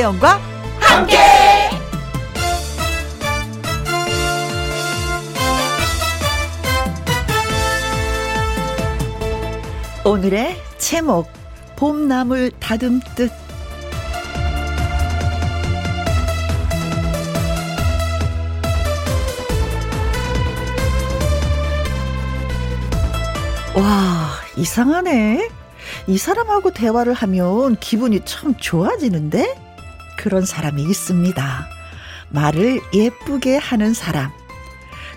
김혜영과 함께. 오늘의 제목 봄나물 다듬듯 와 이상하네. 이 사람하고 대화를 하면 기분이 참 좋아지는데 그런 사람이 있습니다 말을 예쁘게 하는 사람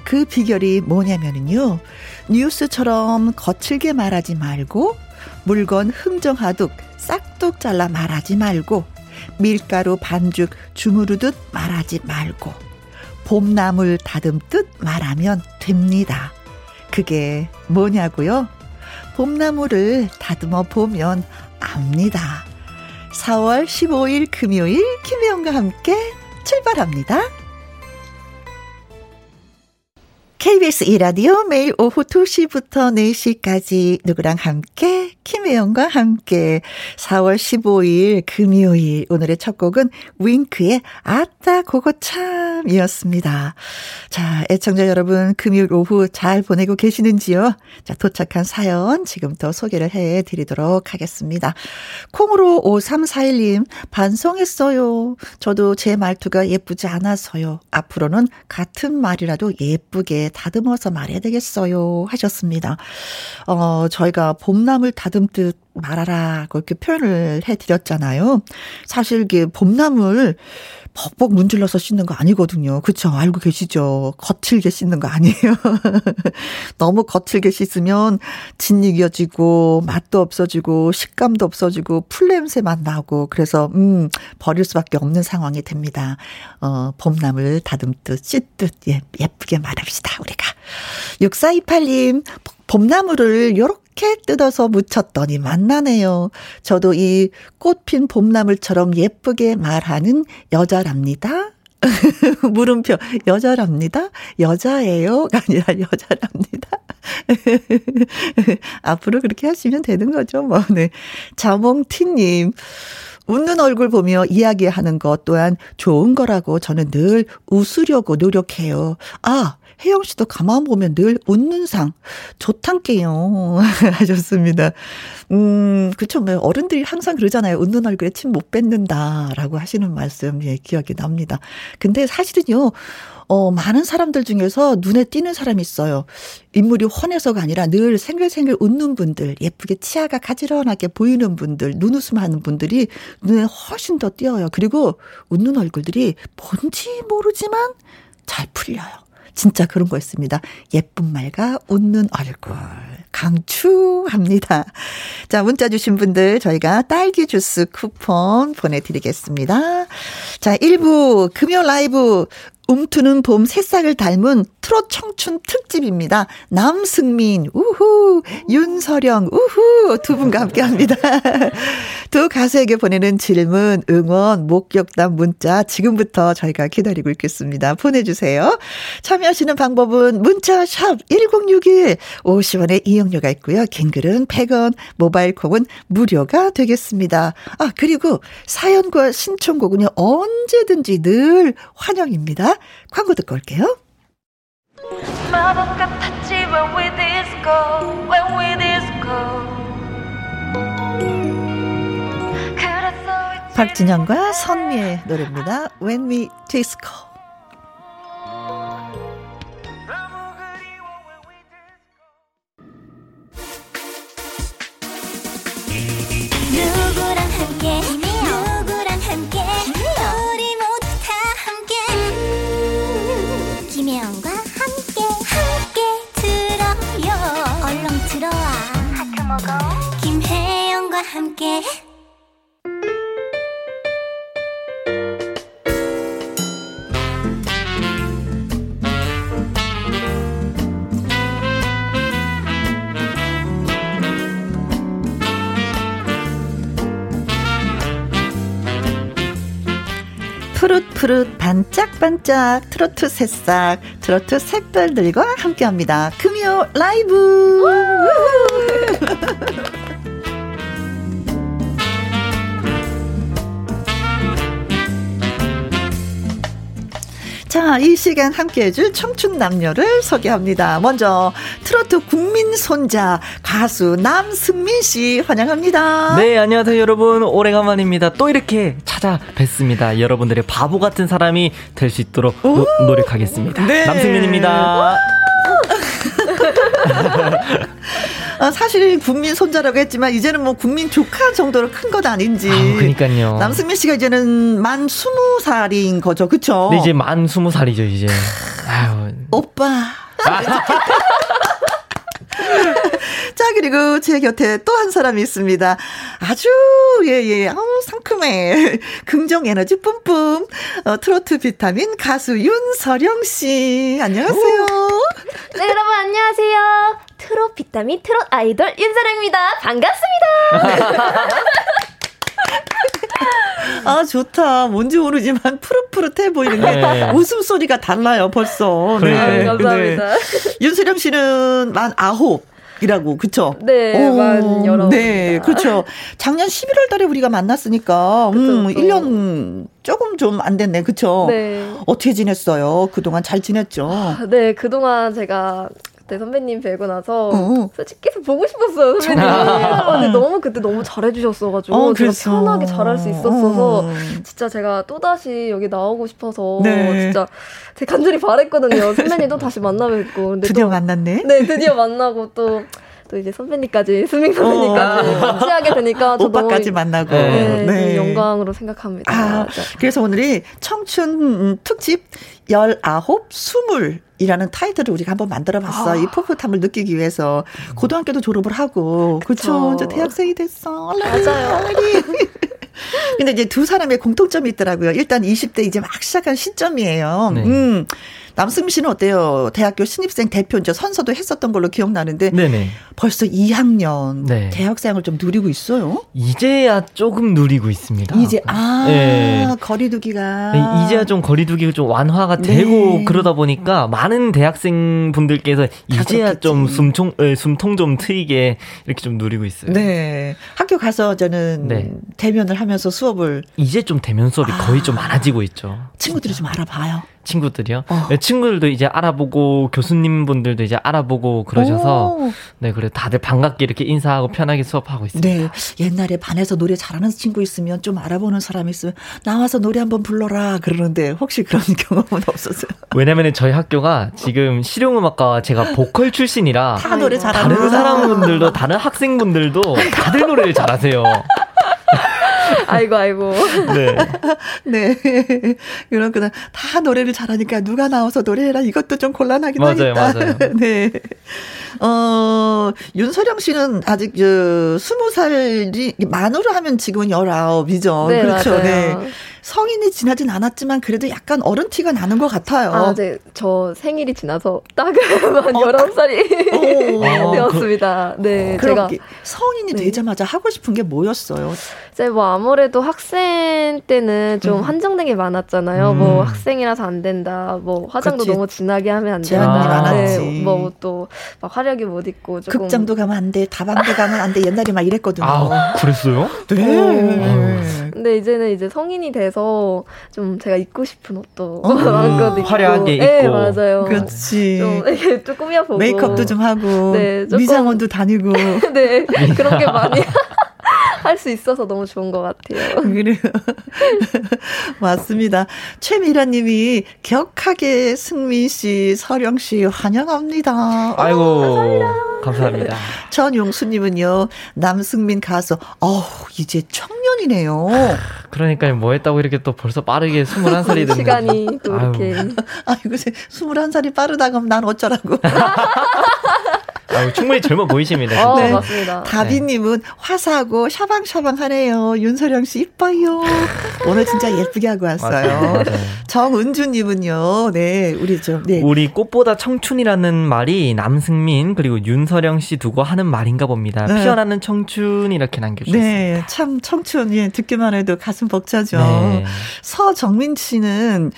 그 비결이 뭐냐면요. 뉴스처럼 거칠게 말하지 말고 물건 흥정하듯 싹둑 잘라 말하지 말고 밀가루 반죽 주무르듯 말하지 말고 봄나물 다듬듯 말하면 됩니다. 그게 뭐냐고요? 봄나물을 다듬어 보면 압니다. 4월 15일 금요일 김혜영과 함께 출발합니다. KBS 이라디오 매일 오후 2시부터 4시까지 누구랑 함께 김혜영과 함께 4월 15일 금요일 오늘의 첫 곡은 윙크의 아따 그거 참이었습니다. 자, 애청자 여러분 금요일 오후 잘 보내고 계시는지요? 자, 도착한 사연 지금부터 소개를 해 드리도록 하겠습니다. 콩으로 5341님 반성했어요. 저도 제 말투가 예쁘지 않아서요. 앞으로는 같은 말이라도 예쁘게 다듬어서 말해야 되겠어요. 하셨습니다. 어, 저희가 봄나물 다듬듯 말하라. 그렇게 표현을 해 드렸잖아요. 사실 이게 봄나물 벅벅 문질러서 씻는 거 아니거든요. 그쵸? 알고 계시죠? 거칠게 씻는 거 아니에요. 너무 거칠게 씻으면 진이겨지고 맛도 없어지고 식감도 없어지고 풀냄새만 나고 그래서 음 버릴 수밖에 없는 상황이 됩니다. 어 봄나물 다듬듯 씻듯 예, 예쁘게 말합시다 우리가. 6428님 봄나물을 요렇게 뜯어서 묻혔더니 만나네요. 저도 이 꽃핀 봄나물처럼 예쁘게 말하는 여자랍니다. 물음표, 여자랍니다. 여자예요가 아니라 여자랍니다. 앞으로 그렇게 하시면 되는 거죠, 뭐, 네. 자몽티님. 웃는 얼굴 보며 이야기하는 것 또한 좋은 거라고 저는 늘 웃으려고 노력해요. 아, 혜영 씨도 가만 보면 늘 웃는 상 좋단게요 하셨습니다. 음, 그쵸. 뭐 어른들이 항상 그러잖아요. 웃는 얼굴에 침 못 뱉는다 라고 하시는 말씀, 예, 기억이 납니다. 근데 사실은요, 어, 많은 사람들 중에서 눈에 띄는 사람이 있어요. 인물이 훤해서가 아니라 늘 생글생글 웃는 분들, 예쁘게 치아가 가지런하게 보이는 분들, 눈웃음 하는 분들이 눈에 훨씬 더 띄어요. 그리고 웃는 얼굴들이 뭔지 모르지만 잘 풀려요. 진짜 그런 거였습니다. 예쁜 말과 웃는 얼굴. 강추합니다. 자, 문자 주신 분들 저희가 딸기 주스 쿠폰 보내드리겠습니다. 자, 1부 금요 라이브 움트는 봄 새싹을 닮은 트롯 청춘 특집입니다. 남승민, 우후, 윤서령, 우후, 두 분과 함께 합니다. 두 가수에게 보내는 질문, 응원, 목격담 문자 지금부터 저희가 기다리고 있겠습니다. 보내주세요. 참여하시는 방법은 문자 샵 1061, 50원의 이용료가 있고요. 긴 글은 100원, 모바일 콩은 무료가 되겠습니다. 아, 그리고 사연과 신청곡은요, 언제든지 늘 환영입니다. 광고 듣고 올게요. 마법 같았지 when we disco when we disco 박진영과 선미의 노래입니다. When We Disco. 누구랑 함께 김혜영과 함께 푸릇푸릇 반짝반짝 트로트 새싹 트로트 샛별들과 함께합니다. 금요 라이브 자, 이 시간 함께 해줄 청춘 남녀를 소개합니다. 먼저 트로트 국민 손자 가수 남승민 씨 환영합니다. 네, 안녕하세요, 여러분. 오래간만입니다. 또 이렇게 찾아뵙습니다. 여러분들의 바보 같은 사람이 될 수 있도록 노, 노력하겠습니다. 네. 남승민입니다. 아, 사실 국민 손자라고 했지만 이제는 뭐 국민 조카 정도로 큰 것 아닌지. 아, 그러니까요. 남승민 씨가 이제는 만 스무 살인 거죠, 그렇죠? 네, 이제 만 스무 살이죠, 이제. 아유. 오빠. 자, 그리고 제 곁에 또 한 사람이 있습니다. 아주, 예, 예, 아우, 상큼해. 긍정 에너지 뿜뿜. 어, 트로트 비타민 가수 윤서령 씨. 안녕하세요. 네, 여러분, 안녕하세요. 트롯 비타민 트롯 아이돌 윤서령입니다. 반갑습니다. 아, 좋다. 뭔지 모르지만 푸릇푸릇해 보이는 게 네. 웃음 소리가 달라요, 벌써. 네. 아, 감사합니다. 네. 윤수령 씨는 만 아홉. 이라고 그쵸? 네, 오, 만 여러. 네, 그렇죠. 작년 11월 달에 우리가 만났으니까 그쵸, 음, 그쵸. 1년 조금 좀 안 됐네. 그쵸? 네. 어떻게 지냈어요? 그동안 잘 지냈죠? 네, 그동안 제가 그때 선배님 뵈고 나서 어. 솔직히 계속 보고 싶었어요 선배님. 근데 너무 그때 너무 잘해주셨어가지고 어, 제가 편하게 잘할 수 있었어서 어. 진짜 제가 또 다시 여기 나오고 싶어서 네. 진짜 제가 간절히 바랬거든요. 선배님도 다시 만나 뵙고. 근데 드디어 또, 만났네. 네, 드디어 만나고 또. 또 이제 선배님까지 수민 선배님까지 어. 같이 하게 되니까 오빠까지 만나고 네, 네. 영광으로 생각합니다. 아, 그래서 오늘이 청춘 특집 19, 20 이라는 타이틀을 우리가 한번 만들어 봤어. 아. 이 풋풋함을 느끼기 위해서. 고등학교도 졸업을 하고. 그쵸. 이제 대학생이 됐어. 맞아요. 근데 이제 두 사람의 공통점이 있더라고요. 일단 20대 이제 막 시작한 시점이에요. 네. 음. 남승민 씨는 어때요? 대학교 신입생 대표 이제 선서도 했었던 걸로 기억나는데 네네. 벌써 2학년 네. 대학생을 좀 누리고 있어요? 이제야 조금 누리고 있습니다. 이제 아 네. 거리두기가 네, 이제야 좀 거리두기가 좀 완화가 되고 네. 그러다 보니까 많은 대학생 분들께서 이제야 그렇겠지. 좀 숨통 네, 숨통 좀 트이게 이렇게 좀 누리고 있어요. 네 학교 가서 저는 네. 대면을 하면서 수업을 이제 좀 대면 수업이 아. 거의 좀 많아지고 있죠. 친구들이 진짜. 좀 알아봐요. 친구들이요. 어. 네, 친구들도 이제 알아보고 교수님 분들도 이제 알아보고 그러셔서 오. 네 그래 다들 반갑게 이렇게 인사하고 편하게 수업하고 있습니다. 네 옛날에 반에서 노래 잘하는 친구 있으면 좀 알아보는 사람 있으면 나와서 노래 한번 불러라 그러는데 혹시 그런 경험은 없었어요? 왜냐면은 저희 학교가 지금 실용음악과 제가 보컬 출신이라 다 노래 잘하는 다른 사람분들도 다른 학생분들도 다들 노래를 잘하세요. 아이고, 아이고. 네. 네. 그렇구나. 다 노래를 잘하니까 누가 나와서 노래해라 이것도 좀 곤란하긴 맞아요, 하겠다. 맞아요. 네. 어, 윤서령 씨는 아직 저 스무 살이 만으로 하면 지금은 열아홉이죠. 네, 그렇죠. 맞아요. 네. 성인이 지나진 않았지만 그래도 약간 어른 티가 나는 것 같아요. 아, 네. 저 생일이 지나서 딱만 어, 19살이 어, 되었습니다. 네. 제가 성인이 네. 되자마자 하고 싶은 게 뭐였어요? 이제 뭐 아무래도 학생 때는 좀 음. 한정된 게 많았잖아요. 뭐 음. 뭐 학생이라서 안 된다. 뭐 화장도 그치. 너무 진하게 하면 안 된다. 네. 뭐또 막 화려하게 못 입고 조금 극장도 가면 안 돼. 다방도 가면 안 돼. 옛날에 막 이랬거든요. 아, 그랬어요? 네. 어. 근데 이제는 이제 성인이 돼서 좀 제가 입고 싶은 옷도 어. 화려하게 입고. 네, 맞아요. 그렇지. 좀 이렇게 좀 꾸며보고 메이크업도 좀 하고 네, 조금, 미장원도 다니고 네 그런 게 많이 할 수 있어서 너무 좋은 것 같아요. 그래요. 맞습니다. 최미라 님이 격하게 승민 씨, 서령 씨 환영합니다. 아이고. 감사합니다. 감사합니다. 전용수 님은요. 남승민 가수. 어우, 이제 청년이네요. 그러니까 뭐 했다고 이렇게 또 벌써 빠르게 21살이 됐네. 시간이 또 이렇게. 아이고, 21살이 빠르다 그럼 난 어쩌라고. 아, 충분히 젊어 보이십니다. 어, 네. 맞습니다. 다비님은 화사하고 샤방샤방하네요. 윤서령 씨 이뻐요. 오늘 진짜 예쁘게 하고 왔어요. 정은주님은요. 네, 우리 좀 네. 우리 꽃보다 청춘이라는 말이 남승민 그리고 윤서령 씨 두고 하는 말인가 봅니다. 네. 피어나는 청춘 이렇게 남겨주셨습니다. 네, 참 청춘 예 듣기만 해도 가슴 벅차죠. 네. 서정민 씨는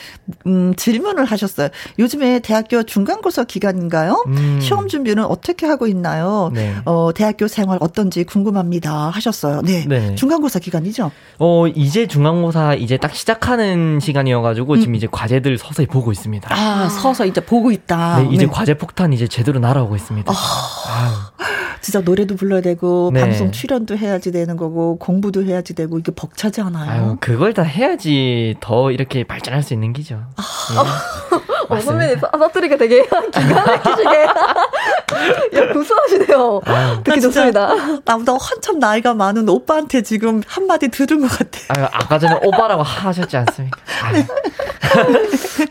음, 질문을 하셨어요. 요즘에 대학교 중간고사 기간인가요? 음. 시험 준비는 어떻게 어떻게 하고 있나요? 네. 어, 대학교 생활 어떤지 궁금합니다. 하셨어요. 네. 네. 중간고사 기간이죠? 어, 이제 중간고사 이제 딱 시작하는 시간이어가지고 음. 지금 이제 과제들 서서히 보고 있습니다. 아, 서서 이제 보고 있다. 네, 이제 네. 과제 폭탄 이제 제대로 날아오고 있습니다. 아, 진짜 노래도 불러야 되고 네. 방송 출연도 해야지 되는 거고 공부도 해야지 되고 이게 벅차지 않아요? 아유, 그걸 다 해야지 더 이렇게 발전할 수 있는 기죠. 아. 네. 어, 선배님 사투리가 되게 기가 막히시게 야, 구수하시네요. 듣기 좋습니다. 나보다 한참 나이가 많은 오빠한테 지금 한마디 들은 것 같아요. 아유, 아까 전에 오빠라고 하셨지 않습니까?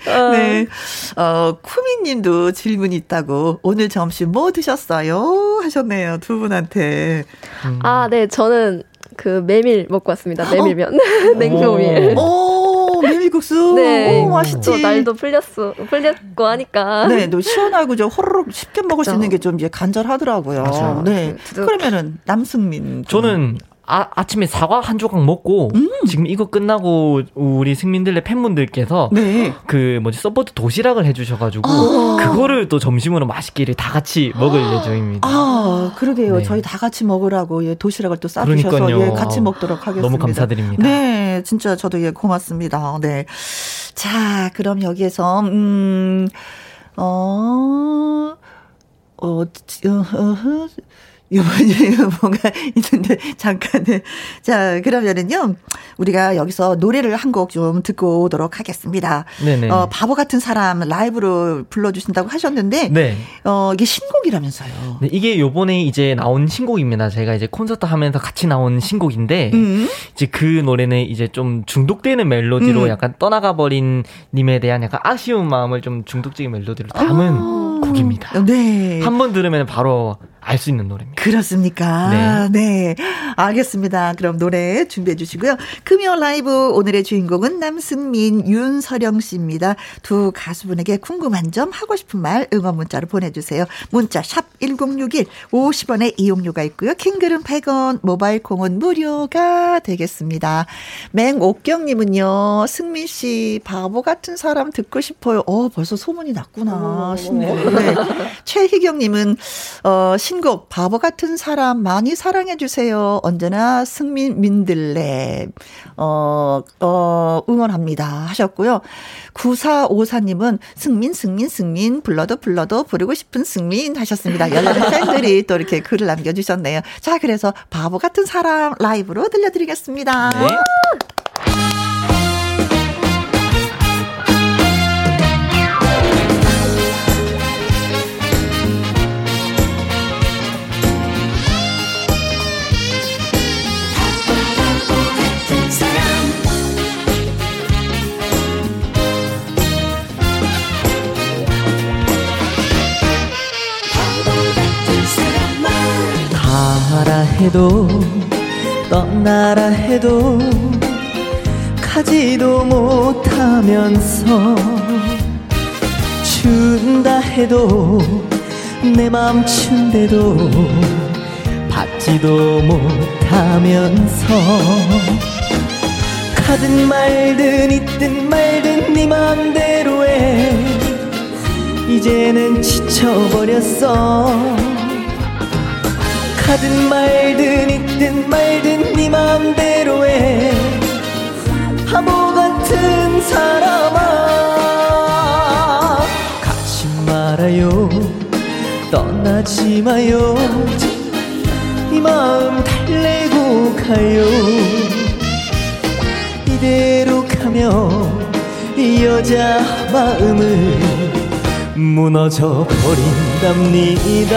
네. 어, 쿠미님도 질문이 있다고 오늘 점심 뭐 드셨어요? 하셨네요 두 분한테. 음. 아, 네, 저는 그 메밀 먹고 왔습니다. 메밀면 냉모밀. 오, 메밀국수. 네, 오, 맛있지. 날도 풀렸어, 풀렸고 하니까. 네, 또 시원하고 좀 호로록 쉽게 먹을 그쵸. 수 있는 게 좀 이제 간절하더라고요. 맞아. 네. 그러면은 남승민. 저는 아, 아침에 사과 한 조각 먹고 음. 지금 이거 끝나고 우리 승민들의 팬분들께서 네. 그 뭐지 support 도시락을 해주셔가지고 아. 그거를 또 점심으로 맛있게 다 같이 먹을 아. 예정입니다. 아 그러게요. 네. 저희 다 같이 먹으라고 예, 도시락을 또 싸주셔서 예, 같이 먹도록 하겠습니다. 너무 감사드립니다. 네, 진짜 저도 예 고맙습니다. 네, 자 그럼 여기에서 음 어. 어, 어, 어, 이번에 뭔가 있는데 잠깐은 자 그러면은요 우리가 여기서 노래를 한 곡 좀 듣고 오도록 하겠습니다. 네네. 어 바보 같은 사람 라이브로 불러주신다고 하셨는데 네. 어 이게 신곡이라면서요. 네, 이게 요번에 이제 나온 신곡입니다. 제가 이제 콘서트 하면서 같이 나온 신곡인데 음. 이제 그 노래는 이제 좀 중독되는 멜로디로 음. 약간 떠나가 버린 님에 대한 약간 아쉬운 마음을 좀 중독적인 멜로디로 담은 어. 곡입니다. 네. 한 번 들으면 바로 알 수 있는 노래입니다. 그렇습니까? 네. 네. 알겠습니다. 그럼 노래 준비해 주시고요. 금요 라이브 오늘의 주인공은 남승민, 윤서령 씨입니다. 두 가수분에게 궁금한 점, 하고 싶은 말 응원 문자로 보내주세요. 문자 샵 1061, 50원의 이용료가 있고요. 킹글은 100원, 모바일 콩은 무료가 되겠습니다. 맹옥경님은요, 승민 씨, 바보 같은 사람 듣고 싶어요. 어, 벌써 소문이 났구나. 신곡. 네. 최희경님은, 어, 신곡 바보 같은 사람 많이 사랑해 주세요. 언제나 승민 민들레 어, 어 응원합니다 하셨고요. 9454님은 승민 승민 승민 불러도 불러도 부르고 싶은 승민 하셨습니다. 연락은 팬들이 또 이렇게 글을 남겨 주셨네요. 자, 그래서 바보 같은 사람 라이브로 들려 드리겠습니다. 네. 해도 떠나라 해도 가지도 못하면서 준다 해도 내맘 춘대도 받지도 못하면서 가든 말든 있든 말든 네 맘대로 해 이제는 지쳐버렸어 가든 말든 있든 말든 네 맘대로 해. 바보 같은 사람아. 가지 말아요. 떠나지 마요. 이 마음 달래고 가요. 이대로 가면 이 여자 마음은 무너져 버린답니다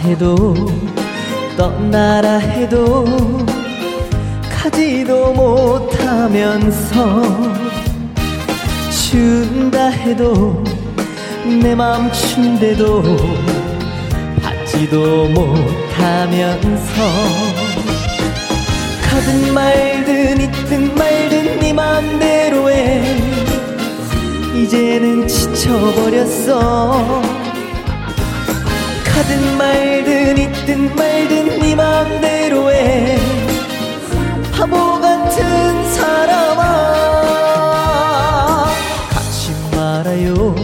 해도 떠나라 해도 가지도 못하면서 준다 해도 내맘 춘대도 받지도 못하면서 가든 말든 있든 말든 네 맘대로 해 이제는 지쳐버렸어 가든 말든 있든 말든 네 맘대로 해. 바보 같은 사람아. 가지 말아요.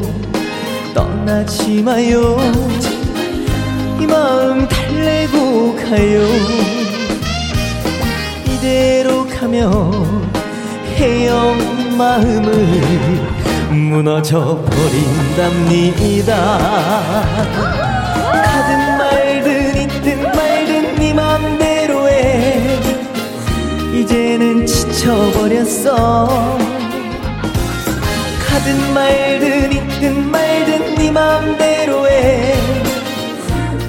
떠나지 마요. 이 마음 달래고 가요. 이대로 가면 해영 마음을 무너져 버린답니다 이제는 지쳐버렸어. 가든 말든 있든 말든 네 맘대로 해.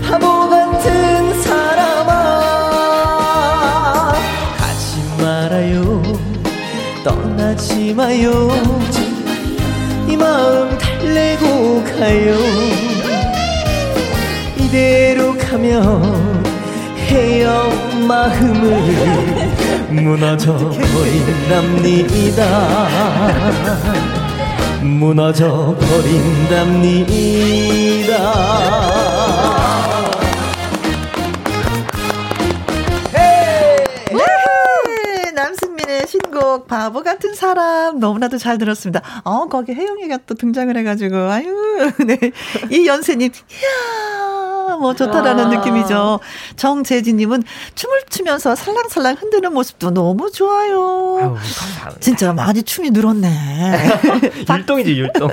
바보 같은 사람아. 가지 말아요. 떠나지 마요. 이 마음 달래고 가요. 이대로 가면 헤어 마음을 무너져 버린답니다. 무너져 버린답니다. 신곡 바보 같은 사람 너무나도 잘 들었습니다. 어 거기 혜영이가 또 등장을 해가지고 아유 네. 이 연세님 이야 뭐 좋다라는 아. 느낌이죠. 정재진님은 춤을 추면서 살랑살랑 흔드는 모습도 너무 좋아요. 아유, 진짜 많이 춤이 늘었네. 율동이지 율동.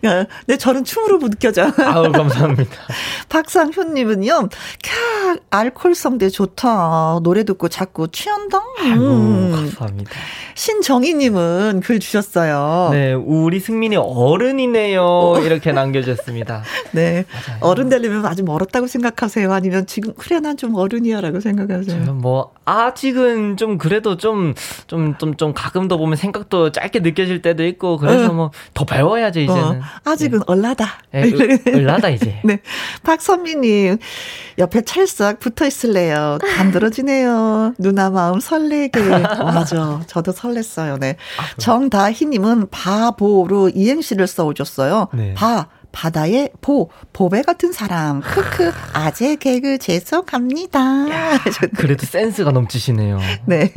네 저는 춤으로 느껴져. 아우 감사합니다. 박상효님은요, 캬 알콜성대 좋다. 노래 듣고 자꾸 취한다. 아유, 음. 감사합니다. 신정희님은 글 주셨어요. 네, 우리 승민이 어른이네요. 이렇게 남겨주셨습니다. 네, 맞아요. 어른 되려면 아직 멀었다고 생각하세요? 아니면 지금 그래 난 좀 어른이야라고 생각하세요? 뭐 아직은 좀 그래도 좀 좀 좀 좀 가끔 더 보면 생각도 짧게 느껴질 때도 있고 그래서 뭐 더 배워야죠 이제는. 어, 아직은 네. 얼라다. 네, 얼라다 이제. 네, 박선미님 옆에 찰싹 붙어 있을래요. 간들어지네요. 누나 마음 설레게. 맞아, 저도 설렜어요. 네. 아, 정다희님은 바보로 이행시를 써오셨어요. 네. 바. 바다의 보, 보배 같은 사람. 크크, 아재 개그 죄송합니다. 그래도 센스가 넘치시네요. 네.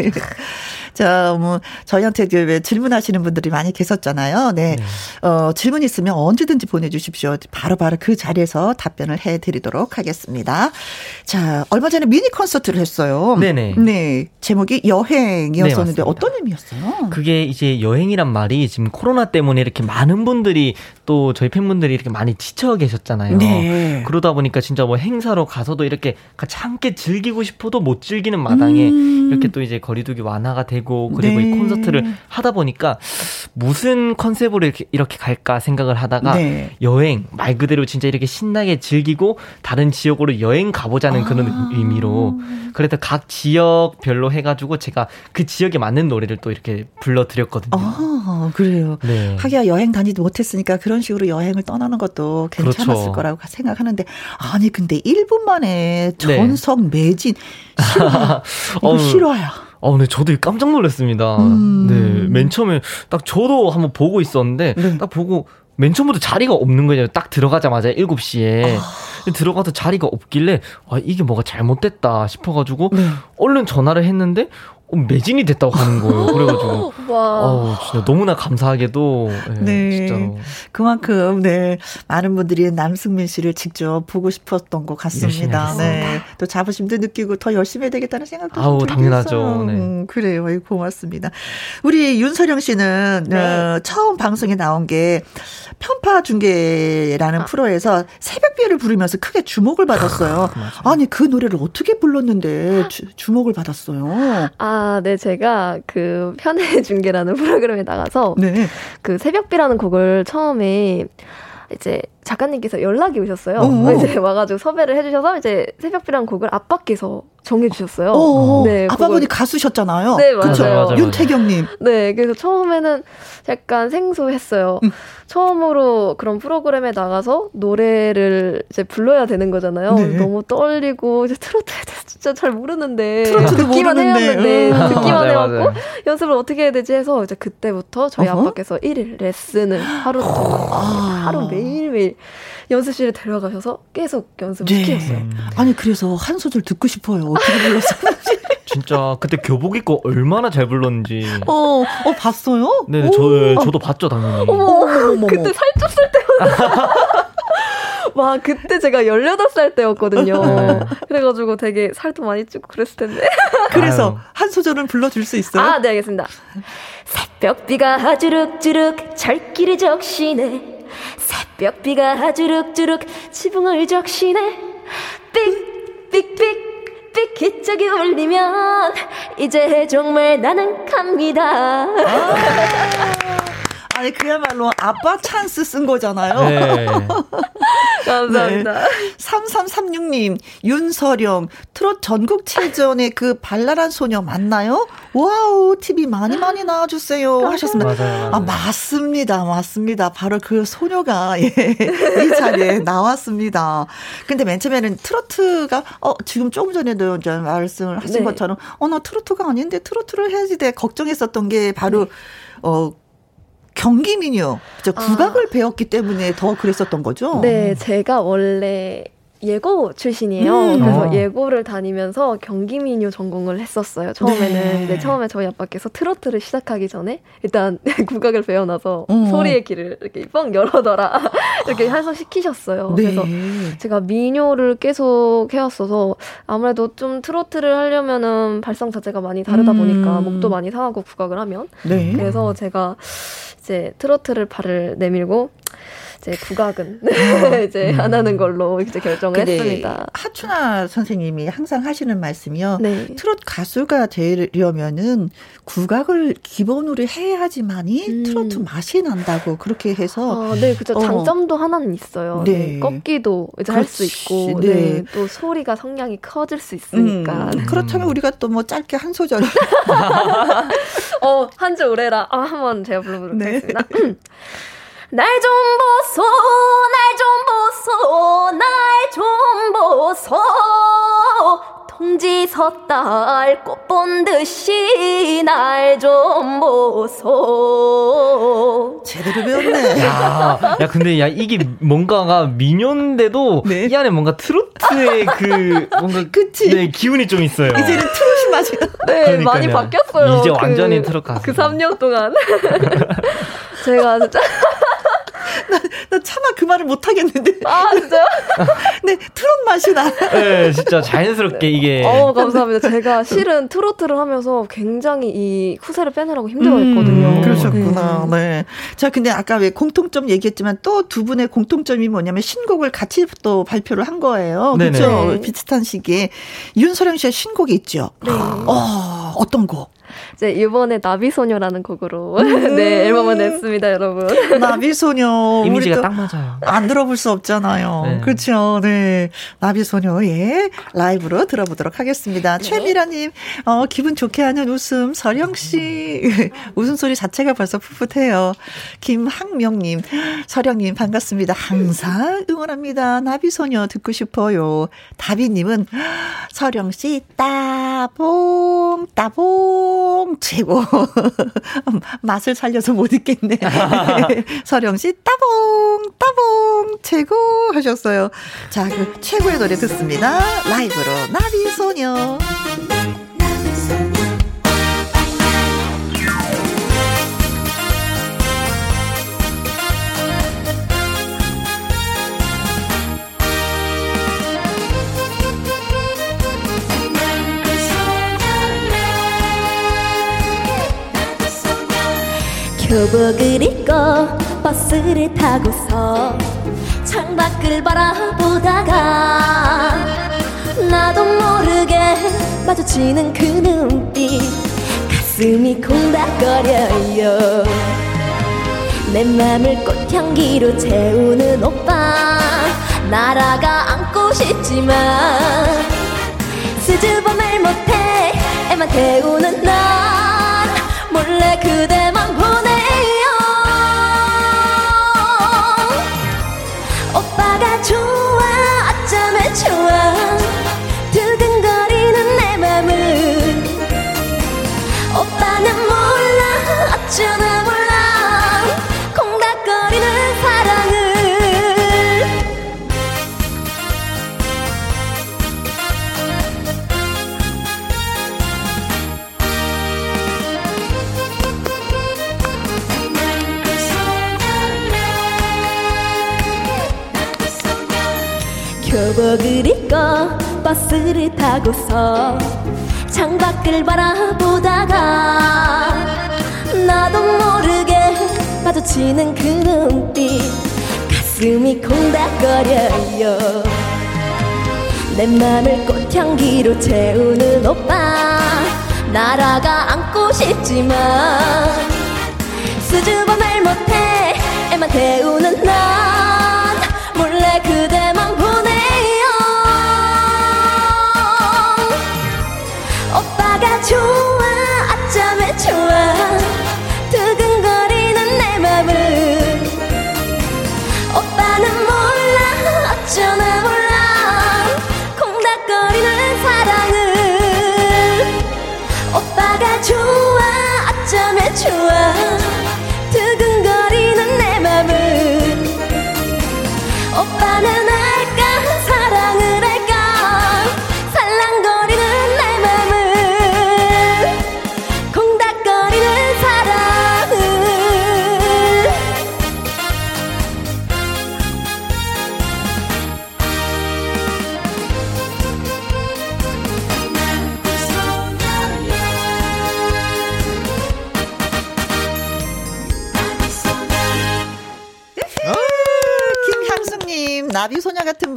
자, 뭐, 저희한테 왜 질문하시는 분들이 많이 계셨잖아요. 네. 네. 어, 질문 있으면 언제든지 보내 주십시오. 바로바로 바로 그 자리에서 답변을 해 드리도록 하겠습니다. 자, 얼마 전에 미니 콘서트를 했어요. 네 네. 네. 제목이 여행이었었는데 네, 어떤 의미였어요? 그게 이제 여행이란 말이 지금 코로나 때문에 이렇게 많은 분들이 또 저희 팬분들이 이렇게 많이 지쳐 계셨잖아요. 네. 그러다 보니까 진짜 뭐 행사로 가서도 이렇게 같이 함께 즐기고 싶어도 못 즐기는 마당에 음. 이렇게 또 이제 거리두기 완화가 되고 되고 그리고 네. 이 콘서트를 하다 보니까 무슨 컨셉으로 이렇게, 이렇게 갈까 생각을 하다가 네. 여행 말 그대로 진짜 이렇게 신나게 즐기고 다른 지역으로 여행 가보자는 아. 그런 의미로 그래서 각 지역별로 해가지고 제가 그 지역에 맞는 노래를 또 이렇게 불러드렸거든요. 아 그래요. 네. 하기야 여행 다니지 못했으니까 그런 식으로 여행을 떠나는 것도 괜찮았을 그렇죠. 거라고 생각하는데 아니 근데 1분 만에 전석 네. 매진 싫어. 이거 어, 싫어요. 아, 근데 저도 깜짝 놀랐습니다. 음. 네, 맨 처음에 딱 저도 한번 보고 있었는데 네. 딱 보고 맨 처음부터 자리가 없는 거예요. 딱 들어가자마자 7시에. 아. 들어가서 자리가 없길래 아, 이게 뭐가 잘못됐다 싶어가지고 네. 얼른 전화를 했는데 어, 매진이 됐다고 하는 거예요. 그래가지고 와. 어우, 진짜 너무나 감사하게도 네, 네. 진짜로 그만큼 네 많은 분들이 남승민 씨를 직접 보고 싶었던 것 같습니다. 네, 또 자부심도 느끼고 더 열심히 해야 되겠다는 생각도 아우 당연하죠. 네. 음, 그래요, 고맙습니다. 우리 윤서령 씨는 네. 어, 처음 방송에 나온 게 편파 중계라는 아. 프로에서 새벽비를 부르면서 크게 주목을 받았어요. 아니 그 노래를 어떻게 불렀는데 주, 주목을 받았어요? 아. 아, 네, 제가 그 편의 중계라는 프로그램에 나가서 네. 그 새벽비라는 곡을 처음에 이제 작가님께서 연락이 오셨어요. 어 이제 와가지고 섭외를 해주셔서 이제 새벽비라는 곡을 아빠께서 정해주셨어요. 어 네, 아빠분이. 가수셨잖아요. 네, 맞아요. 그쵸? 맞아요, 맞아요. 윤태경님. 네, 그래서 처음에는 약간 생소했어요. 음. 처음으로 그런 프로그램에 나가서 노래를 이제 불러야 되는 거잖아요. 네. 너무 떨리고 이제 트로트 해야 진짜 잘 모르는데 듣기만 해왔는데 음. 듣기만 해왔고 연습을 어떻게 해야 되지 해서 이제 그때부터 저희 어허? 아빠께서 1일 레슨을 하루 동안 아. 하루 매일 매일 연습실에 데려가셔서 계속 연습을 네. 시키셨어요. 아니 그래서 한 소절 듣고 싶어요. 어떻게 불렀었는지. 진짜 그때 교복 입고 얼마나 잘 불렀는지. 어, 어 봤어요? 네, 저 저도 봤죠 당연히. 어머, 어머, 그때 살쪘을 때였어. 와, 그때 제가 18살 때였거든요. 네. 그래가지고 되게 살도 많이 찌고 그랬을 텐데. 그래서 아유. 한 소절은 불러줄 수 있어요? 아, 네, 알겠습니다. 새벽비가 주룩주룩 철길을 적시네. 새벽비가 주룩주룩 지붕을 적시네. 삑삑삑 삑 기적이 울리면 이제 정말 나는 갑니다. 아~ 아니 그야말로 아빠 찬스 쓴 거잖아요. 네. 감사합니다. 네. 3336님, 윤서령, 트롯 전국체전의 그 발랄한 소녀 맞나요? wow, TV 많이 많이 나와주세요. 하셨습니다. 맞아요, 맞아요. 아, 맞습니다. 맞습니다. 바로 그 소녀가, 예, 이 자리에 나왔습니다. 근데 맨 처음에는 트로트가, 어, 지금 조금 전에도 이제 말씀을 하신 네. 것처럼, 어, 나 트로트가 아닌데 트로트를 해야지 돼. 걱정했었던 게 바로, 네. 어, 경기민요. 국악을 아. 배웠기 때문에 더 그랬었던 거죠? 네, 제가 원래 예고 출신이에요. 음. 그래서 어. 예고를 다니면서 경기민요 전공을 했었어요. 처음에는 네. 네, 처음에 저희 아빠께서 트로트를 시작하기 전에 일단 국악을 배워놔서 어. 소리의 길을 이렇게 뻥 열어둬라 이렇게 해서 시키셨어요. 네. 그래서 제가 민요를 계속 해왔어서 아무래도 좀 트로트를 하려면은 발성 자체가 많이 다르다 보니까 음. 목도 많이 상하고 국악을 하면 네. 그래서 제가 이제 트로트를 발을 내밀고 이제 국악은 어. 이제 음. 안 하는 걸로 이제 결정을 했습니다. 하춘아 선생님이 항상 하시는 말씀이요. 네. 트롯 가수가 되려면은 국악을 기본으로 해야지만이 음. 트로트 맛이 난다고 그렇게 해서 아, 네, 그죠. 어. 장점도 하나는 있어요. 네. 네. 꺾기도 이제 할 수 있고 네. 네. 또 소리가 성량이 커질 수 있으니까. 음. 그렇다면 우리가 또 뭐 짧게 한 소절 어, 한주 오래라. 아, 한번 제가 불러보도록 네. 하겠습니다. 날 좀 보소, 날 좀 보소, 날 좀 보소. 통지 섰달 꽃본 듯이 날 좀 보소. 제대로 배웠네. 야, 야, 근데 야, 이게 뭔가가 미녀인데도 네? 이 안에 뭔가 트로트의 그 뭔가 그치? 네, 기운이 좀 있어요. 이제는 트롯이 맞아요. 네, 그러니까요. 많이 바뀌었어요. 이제 그, 완전히 가수. 그 3년 동안. 제가 진짜 나, 나 차마 그 말을 못 하겠는데. 아, 진짜요? 네, 트롯 맛이 나. 네, 진짜 자연스럽게 이게. 어, 감사합니다. 제가 실은 트로트를 하면서 굉장히 이 후세를 빼느라고 힘들어 했거든요. 음, 그러셨구나. 네. 네. 자, 근데 아까 왜 공통점 얘기했지만 또 두 분의 공통점이 뭐냐면 신곡을 같이 또 발표를 한 거예요. 그렇죠? 네. 비슷한 시기에. 윤서령 씨의 신곡이 있죠. 네. 어, 어떤 곡? 이제 이번에 나비소녀라는 곡으로 음~ 네 앨범을 냈습니다, 여러분. 나비소녀 이미지가 딱 맞아요. 안 들어볼 수 없잖아요. 네. 그렇죠. 네, 나비소녀 예 라이브로 들어보도록 하겠습니다. 네. 최미라님 어, 기분 좋게 하는 웃음 서령 씨 웃음 소리 자체가 벌써 풋풋해요. 김학명님 서령님 반갑습니다. 항상 응원합니다. 나비소녀 듣고 싶어요. 다비님은 서령 씨 따봉 따봉 따봉 최고. 맛을 살려서 못 읽겠네. 서령 씨 따봉 따봉 최고 하셨어요. 자, 그 최고의 노래 듣습니다. 라이브로 나비 소녀. 교복을 입고 버스를 타고서 창밖을 바라보다가 나도 모르게 마주치는 그 눈빛. 가슴이 콩닥거려요. 내 맘을 꽃향기로 채우는 오빠. 날아가 안고 싶지만 수줍어 말 못해 애만 태우는 난 몰래 그대 추억을 잊고 버스를 타고서 창밖을 바라보다가 나도 모르게 마주치는 그 눈빛. 가슴이 콩닥거려요. 내 맘을 꽃향기로 채우는 오빠. 날아가 안고 싶지만 수줍어 말 못해 애만 태우는 난 좋아 어쩌면 좋아. 두근거리는 내 맘을. 오빠는 몰라 어쩌나 몰라. 콩닥거리는 사랑을. 오빠가 좋아 어쩌면 좋아. 두근거리는 내 맘을. 오빠는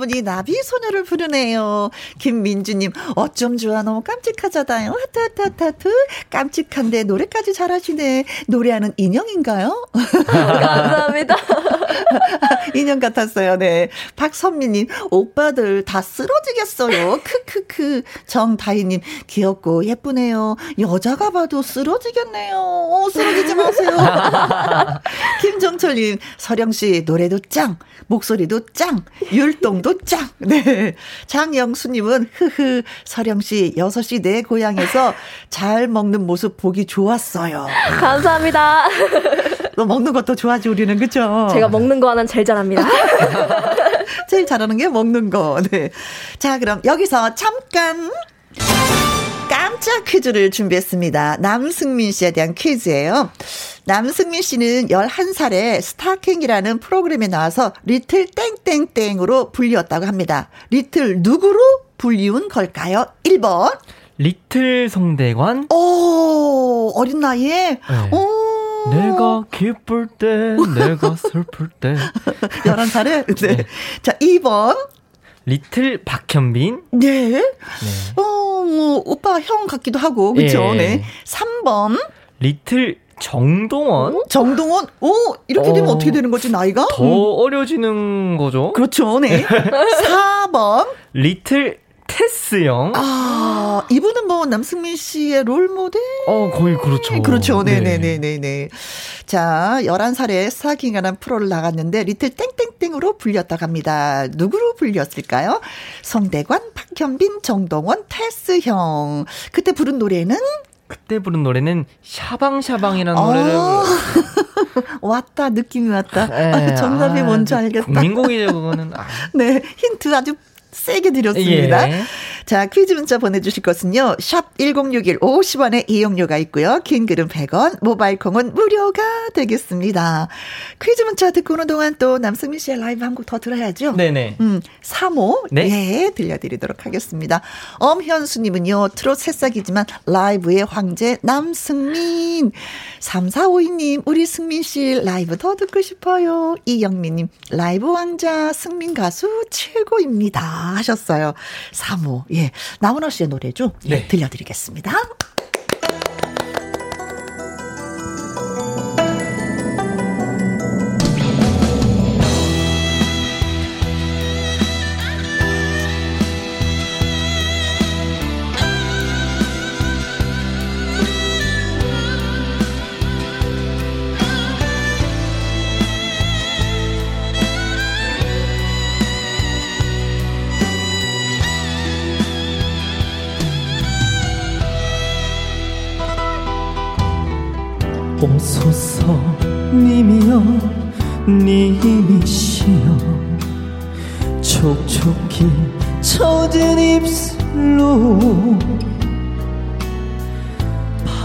분이 나비소녀를 부르네요. 김민주님, 어쩜 좋아, 너무 깜찍하잖아요. 하트, 하트, 하트, 하트. 깜찍한데 노래까지 잘하시네. 노래하는 인형인가요? 감사합니다. 인형 같았어요, 네. 박선미님, 오빠들 다 쓰러지겠어요. 크크크. 정다희님, 귀엽고 예쁘네요. 여자가 봐도 쓰러지겠네요. 어, 쓰러지지 마세요. 김정철님, 서령씨, 노래도 짱, 목소리도 짱, 율동도 짱. 네. 장영수님은, 흐흐, 서령씨, 6시 내 고향에서 잘 먹는 모습 보기 좋았어요. 감사합니다. 너 먹는 것도 좋아하지, 우리는, 그쵸? 제가 먹는 거 하나는 제일 잘합니다. 제일 잘하는 게 먹는 거. 네. 자, 그럼 여기서 잠깐. 깜짝 퀴즈를 준비했습니다. 남승민 씨에 대한 퀴즈예요. 남승민 씨는 11살에 스타킹이라는 프로그램에 나와서 little 땡땡땡으로 불리웠다고 합니다. little 누구로 불리운 걸까요? 1번. little 송대관. 오, 어린 나이에? 네. 오. 내가 기쁠 때, 내가 슬플 때. 11살에? 네. 네. 자, 2번. little 박현빈. 네. 네. 어, 뭐, 오빠 형 같기도 하고, 그쵸? 예. 네. 3번. little 정동원. 정동원? 오, 이렇게 되면 어. 어, 떻게 되는 거지, 나이가? 더 어려지는 거죠. 그렇죠, 네. 4번. little 테스형. 아, 이분은 뭐, 남승민 씨의 롤 모델? 어, 거의 그렇죠. 그렇죠. 네. 네네네네 네. 자, 11살에 스타킹이라는 프로를 나갔는데, little 땡땡땡으로 불렸다고 합니다. 누구로 불렸을까요? 송대관, 박현빈, 정동원, 테스형. 그때 부른 노래는? 그때 부른 노래는 샤방샤방이라는 아, 노래를 왔다, 느낌이 왔다. 예, 아, 정답이 아, 뭔지 그 알겠다. 국민곡이죠, 그거는. 아, 네, 힌트 아주 세게 드렸습니다. 예. 자, 퀴즈 문자 보내주실 것은요. 샵 1061 50원의 이용료가 있고요. 긴 글은 100원, 모바일 콩은 무료가 되겠습니다. 퀴즈 문자 듣고 오는 동안 또 남승민 씨의 라이브 한 곡 더 들어야죠. 네네. 음, 3호. 네. 예, 들려드리도록 하겠습니다. 엄현수님은요, 트롯 새싹이지만 라이브의 황제 남승민. 3452님, 우리 승민 씨 라이브 더 듣고 싶어요. 이영미님, 라이브 왕자 승민 가수 최고입니다. 하셨어요. 3호. 예. 나훈아 씨의 노래죠? 예, 네. 들려드리겠습니다.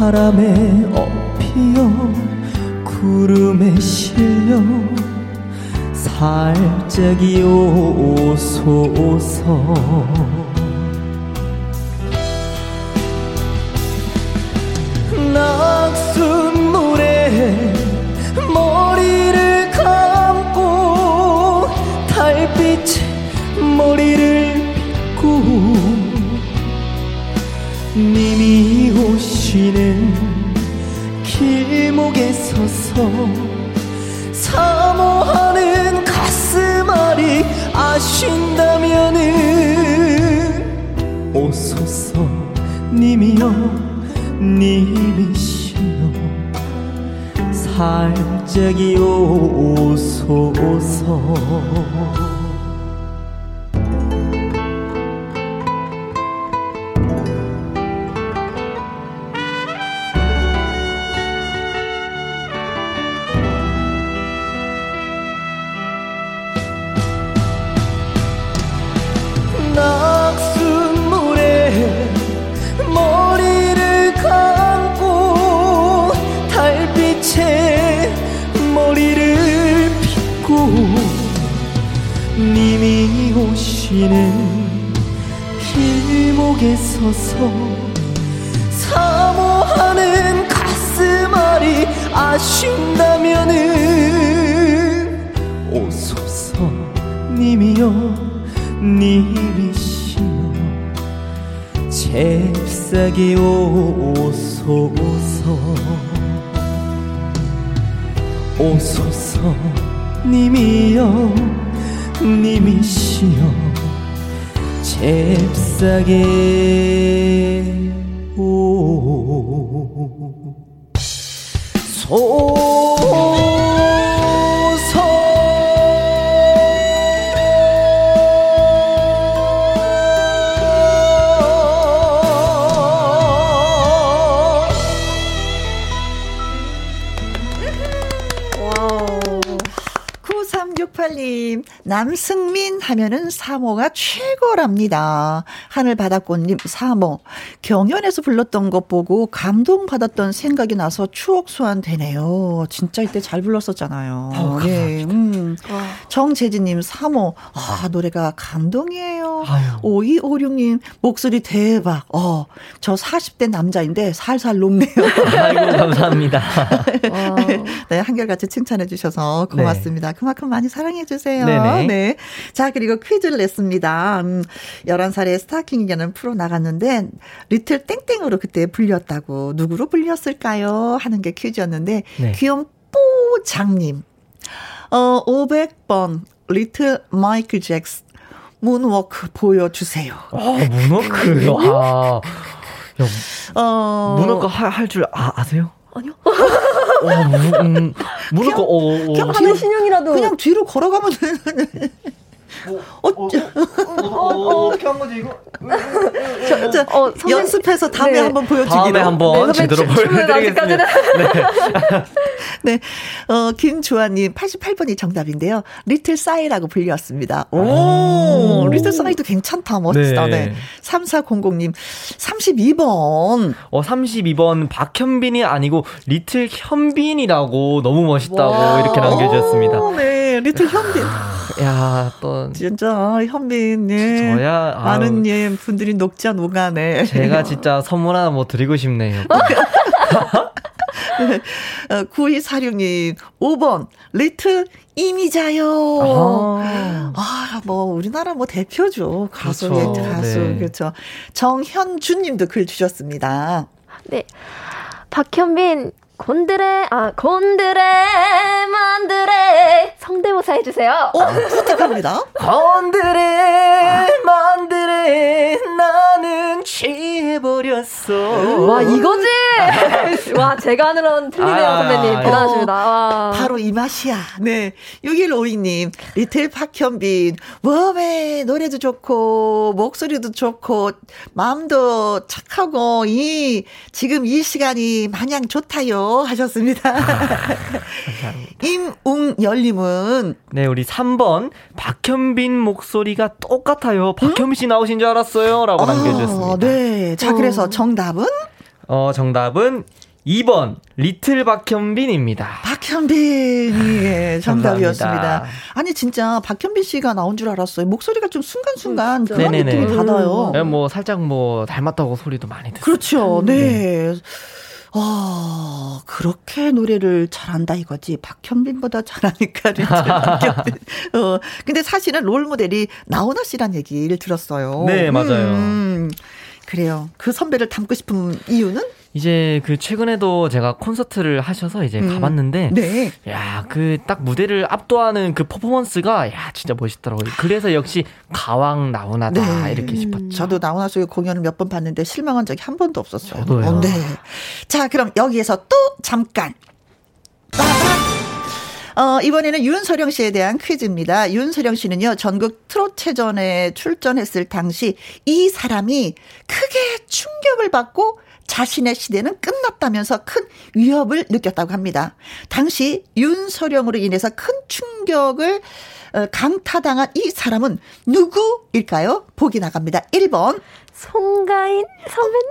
바람에 엎이어 구름에 실려 살짝이 오소서 남승민 하면은 사모가 최고랍니다. 하늘바닷꽃 님 사모. 경연에서 불렀던 것 보고 감동받았던 생각이 나서 추억 소환되네요. 진짜 이때 잘 불렀었잖아요. 어, 네. 음. 정재진 님 사모. 아, 노래가 감동이에요. 아유. 5256 님 목소리 대박. 어, 저 40대 남자인데 살살 녹네요. 아이고, 감사합니다. 네, 한결같이 칭찬해 주셔서 고맙습니다. 네. 그만큼 많이 사랑해 주세요. 네네. 네. 자, 그리고 퀴즈를 냈습니다. 음, 11살에 스타킹이라는 프로 나갔는데, little 땡땡으로 그때 불렸다고, 누구로 불렸을까요? 하는 게 퀴즈였는데, 네. 귀여운 뽀장님. 어, 500번, little 마이클 잭스, 문워크 보여주세요. 아, 문워크. 아. 야, 어. 문워크 할줄 아, 아세요? 아니요. 어, 무, 음, 무릎 거, 어, 어. 그냥 뒤로 신용이라도. 그냥 뒤로 걸어가면 되는. 어, 어, 어, 떻게 한 거지, 이거? 저, 저, 어, 연습해서 다음에 네. 한번 보여주기로. 다음에 한번 네, 제대로 보여드리겠습니다. 네. 네. 어, 김주환님, 88번이 정답인데요. 리틀 사이라고 불렸습니다. 오, 오. 리틀 사이도 괜찮다. 멋지다. 네. 네. 3400님, 32번. 어, 32번 박현빈이 아니고 리틀 현빈이라고 너무 멋있다고 와. 이렇게 남겨주셨습니다. 오, 네. 리틀 현빈. 야, 또. 진짜, 현빈, 예. 저야, 많은 예, 분들이 녹자 녹아네. 제가 진짜 선물 하나 뭐 드리고 싶네요. 어, 9246님, 5번, 리틀 이미자요. 아, 아 뭐, 우리나라 뭐 대표죠. 가수, 그렇죠. 가수. 네. 그렇죠. 정현준 님도 글 주셨습니다. 네. 박현빈, 곤드레 아 곤드레 만드레 성대모사 해주세요. 어 부탁합니다. 곤드레 만드레 나는 취해버렸어. 와 이거지. 와 제가 하는 틀리네요 아, 선배님 대단하십니다. 어, 바로 이 맛이야. 네 6152님 리틀 박현빈 웜에 노래도 좋고 목소리도 좋고 마음도 착하고 이 지금 이 시간이 마냥 좋다요. 하셨습니다. 아, 임웅열님은 네 우리 3번 박현빈 목소리가 똑같아요. 박현빈 씨 나오신 줄 알았어요. 라고 아, 남겨주셨습니다. 네. 자, 그래서 어. 정답은? 어, 정답은 2번 리틀 박현빈입니다. 박현빈이 예, 정답이었습니다. 아니 진짜 박현빈 씨가 나온 줄 알았어요. 목소리가 좀 순간순간 음, 그런 네네네. 느낌이 받아요. 네, 뭐 살짝 뭐 닮았다고 소리도 많이 듣어요. 그렇죠. 네. 네. 아, 그렇게 노래를 잘한다 이거지. 박현빈보다 잘하니까. 어, 근데 사실은 롤 모델이 나훈아 씨란 얘기를 들었어요. 네, 맞아요. 음, 그래요. 그 선배를 닮고 싶은 이유는? 이제 그 최근에도 제가 콘서트를 하셔서 이제 음. 가봤는데 네. 야그 딱 무대를 압도하는 그 퍼포먼스가 야 진짜 멋있더라고요. 그래서 역시 가왕 나훈아다 네. 이렇게 싶었죠. 저도 나훈아 씨의 공연을 몇 번 봤는데 실망한 적이 한 번도 없었어요. 저도요. 어, 네. 자 그럼 여기에서 또 잠깐. 어, 이번에는 윤서령 씨에 대한 퀴즈입니다. 윤서령 씨는요, 전국 트롯체전에 출전했을 당시 이 사람이 크게 충격을 받고 자신의 시대는 끝났다면서 큰 위협을 느꼈다고 합니다. 당시 윤서령으로 인해서 큰 충격을 어, 강타당한 이 사람은 누구일까요? 보기 나갑니다. 1번. 송가인 선배님?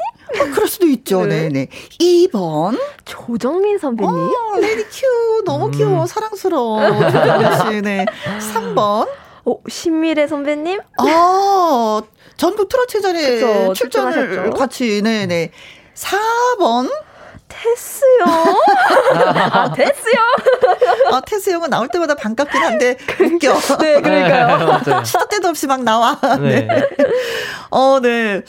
어, 그럴 수도 있죠. 네. 네 2번. 조정민 선배님. 어, ready cue. 너무 음. 귀여워. 사랑스러워. 조정민 씨. 네. 3번. 어, 신미래 선배님? 아, 전국 트로트 전에 출전을 같이, 네네. 네. 4번. 테스요? 아, 테스요? 아, 테스 형은 나올 때마다 반갑긴 한데, 웃겨. 네, 그러니까요. 네, 시도 때도 없이 막 나와. 네. 네. 어, 네.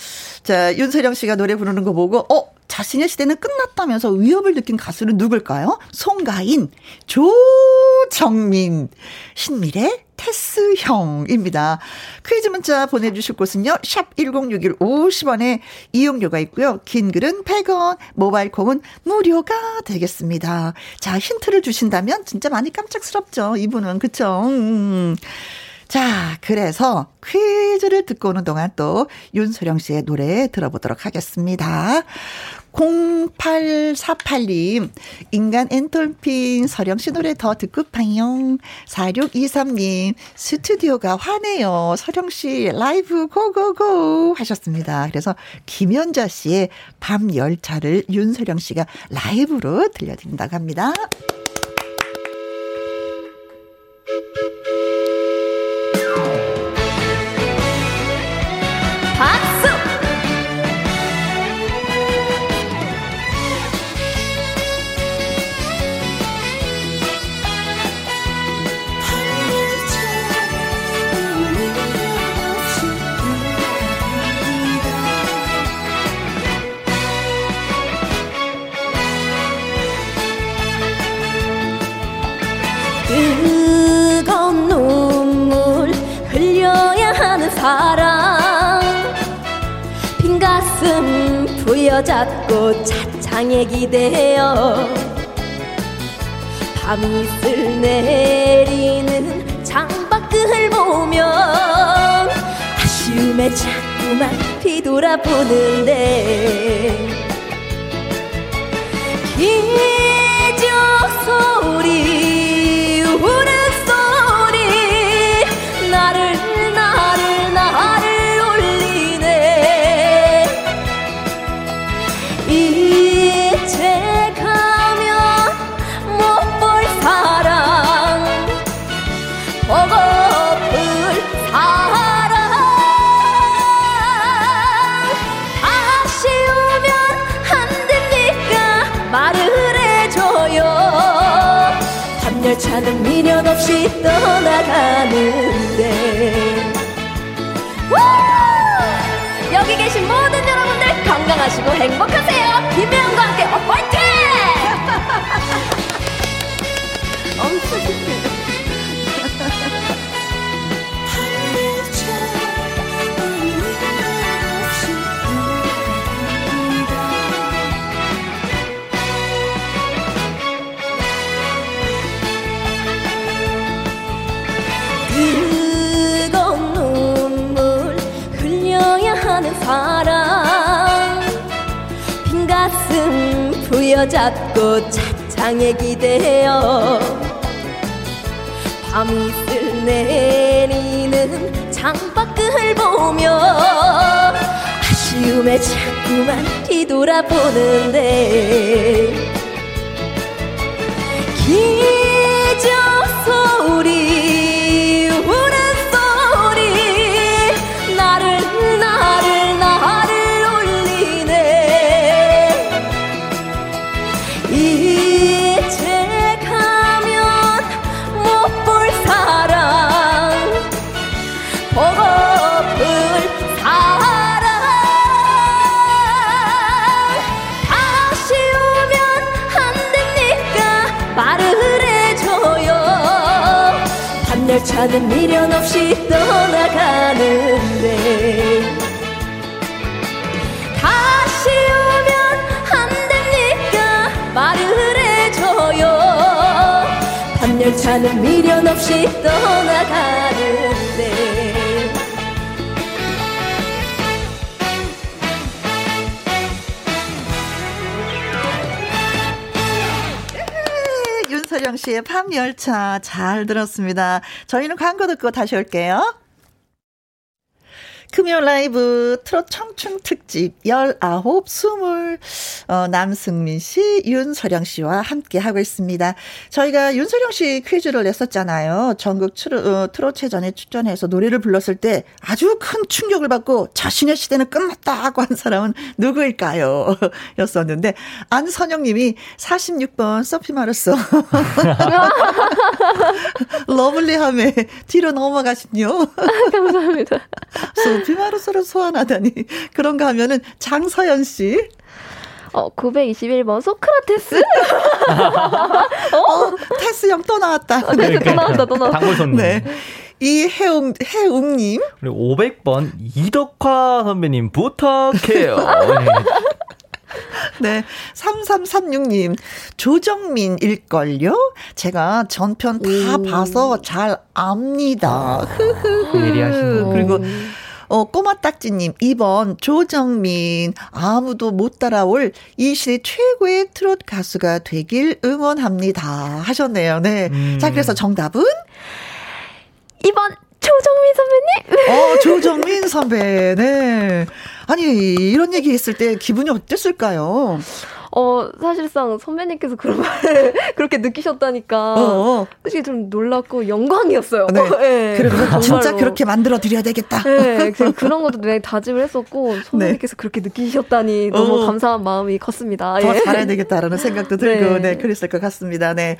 자, 윤세령 씨가 노래 부르는 거 보고, 어, 자신의 시대는 끝났다면서 위협을 느낀 가수는 누굴까요? 송가인, 조정민, 신미래, 테스형입니다. 퀴즈 문자 보내주실 곳은요. 샵 1061 50원에 이용료가 있고요. 긴 글은 100원, 모바일 콩은 무료가 되겠습니다. 자, 힌트를 주신다면 진짜 많이 깜짝스럽죠. 이분은. 그쵸? 음. 자, 그래서 퀴즈를 듣고 오는 동안 또 윤소령 씨의 노래 들어보도록 하겠습니다. 0848님, 인간 엔돌핀 서령 씨 노래 더 듣고 파용. 4623님, 스튜디오가 화내요. 서령 씨 라이브 고고고 하셨습니다. 그래서 김연자 씨의 밤 열차를 윤서령 씨가 라이브로 들려드린다고 합니다. 부여잡고 차창에 기대어 밤이슬 내리는 창밖을 보면 아쉬움에 자꾸만 뒤돌아보는데 기적 소리 여러분들 건강하시고 행복하세요 부여잡고 차창에 기대어. 밤이슬 내리는 창밖을 보며 아쉬움에 자꾸 자꾸만 뒤돌아보는데 기적 소리 차는 미련 없이 떠나가는데. 다시 오면 안 됩니까? 말을 해줘요. 밤열차는 미련 없이 떠나가는 씨의 밤열차 잘 들었습니다. 저희는 광고 듣고 다시 올게요. 금요 라이브 트롯 청춘 특집 19, 20 어, 남승민 씨, 윤서령 씨와 함께 하고 있습니다. 저희가 윤서령 씨 퀴즈를 냈었잖아요. 전국 트롯, 어, 트롯체전에 출전해서 노래를 불렀을 때 아주 큰 충격을 받고 자신의 시대는 끝났다 하고 한 사람은 누구일까요? 였었는데 안선영 님이 46번 소피 마르소 러블리함에 뒤로 넘어가시뇨. 감사합니다. 소피 마르소를 소환하다니. 그런가 하면은 장서연 씨. 어, 921번 소크라테스? 어, 테스 형 또 나왔다. 어, 네, 또 나왔다, 또 나왔다. 단골 손님. 네. 이해웅, 해웅님. 그리고 500번 이덕화 선배님 부탁해요. 네. 네. 3336님. 조정민일걸요? 제가 전편 다 봐서 잘 압니다. 흐흐흐. 예리하시네. 그리고 어, 꼬마딱지님, 2번, 조정민. 아무도 못 따라올 이 시대 최고의 트롯 가수가 되길 응원합니다. 하셨네요. 네. 음. 자, 그래서 정답은? 2번 조정민 선배님? 어, 조정민 선배. 네. 아니, 이런 얘기 했을 때 기분이 어땠을까요? 어, 사실상 선배님께서 그런 말을 그렇게 느끼셨다니까. 어. 솔직히 좀 놀랐고 영광이었어요. 네. 네. 그러면 진짜 정말로. 그렇게 만들어 드려야 되겠다. 네, 그- 그런 것도 굉장히 다짐을 했었고 선배님께서 그렇게 느끼셨다니 너무 어. 감사한 마음이 컸습니다. 더 예. 잘해야 되겠다라는 생각도 들고, 네. 네. 그랬을 것 같습니다. 네.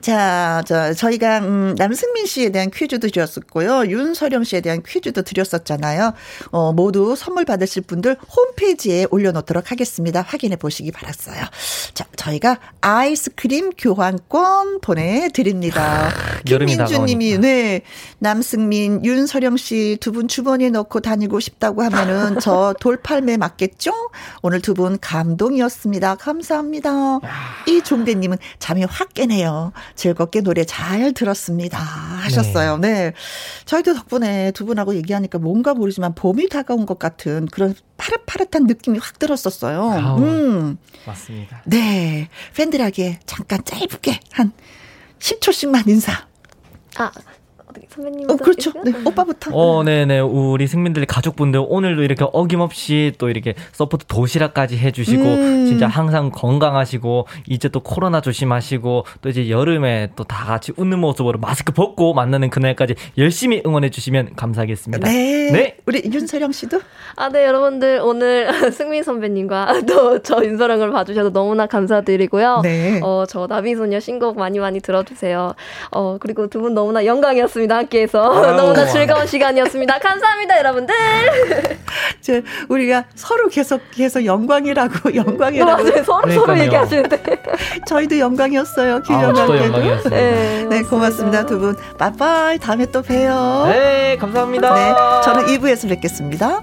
자, 저, 저희가, 음, 남승민 씨에 대한 퀴즈도 드렸었고요. 윤서령 씨에 대한 퀴즈도 드렸었잖아요. 어, 모두 선물 받으실 분들 홈페이지에 올려놓도록 하겠습니다. 확인해 보시기 바랐어요. 자, 저희가 아이스크림 교환권 보내드립니다. 여름이 김민주 님이, 다가오니까. 네. 남승민, 윤서령 씨 두 분 주머니에 넣고 다니고 싶다고 하면은 저 돌팔매 맞겠죠? 오늘 두 분 감동이었습니다. 감사합니다. 이 종대님은 잠이 확 깨네요. 즐겁게 노래 잘 들었습니다. 하셨어요. 네. 저희도 덕분에 두 분하고 얘기하니까 뭔가 모르지만 봄이 다가온 것 같은 그런 파릇파릇한 느낌이 확 들었었어요. 음. 맞습니다. 네. 팬들에게 잠깐 짧게 한 10초씩만 인사. 아, 어떻게 선배님? 어, 그렇죠. 네. 오빠부터. 어, 네네. 우리 승민들 가족분들 오늘도 이렇게 어김없이 또 이렇게 서포트 도시락까지 해주시고, 음. 진짜 항상 건강하시고, 이제 또 코로나 조심하시고, 또 이제 여름에 또 다 같이 웃는 모습으로 마스크 벗고 만나는 그날까지 열심히 응원해주시면 감사하겠습니다. 네. 네. 우리 윤서령 씨도 아, 네, 여러분들 오늘 승민 선배님과 또 저 윤서랑을 봐주셔서 너무나 감사드리고요. 네. 어, 저 나비소녀 신곡 많이 많이 들어주세요. 어, 그리고 두 분 너무나 영광이었습니다. 함께해서 아유. 너무나 즐거운 시간이었습니다. 감사합니다, 여러분들. 저 우리가 서로 계속 계속 영광이라고 영광이라고 맞아요, 서로 서로 그러니까요. 얘기하시는데. 저희도 영광이었어요. 아, 김영광 저도 영광이었습니다. 네, 네, 고맙습니다. 두 분. 빠빠이. 다음에 또 봬요. 네, 감사합니다. 네, 저는 2부에서 뵙겠습니다.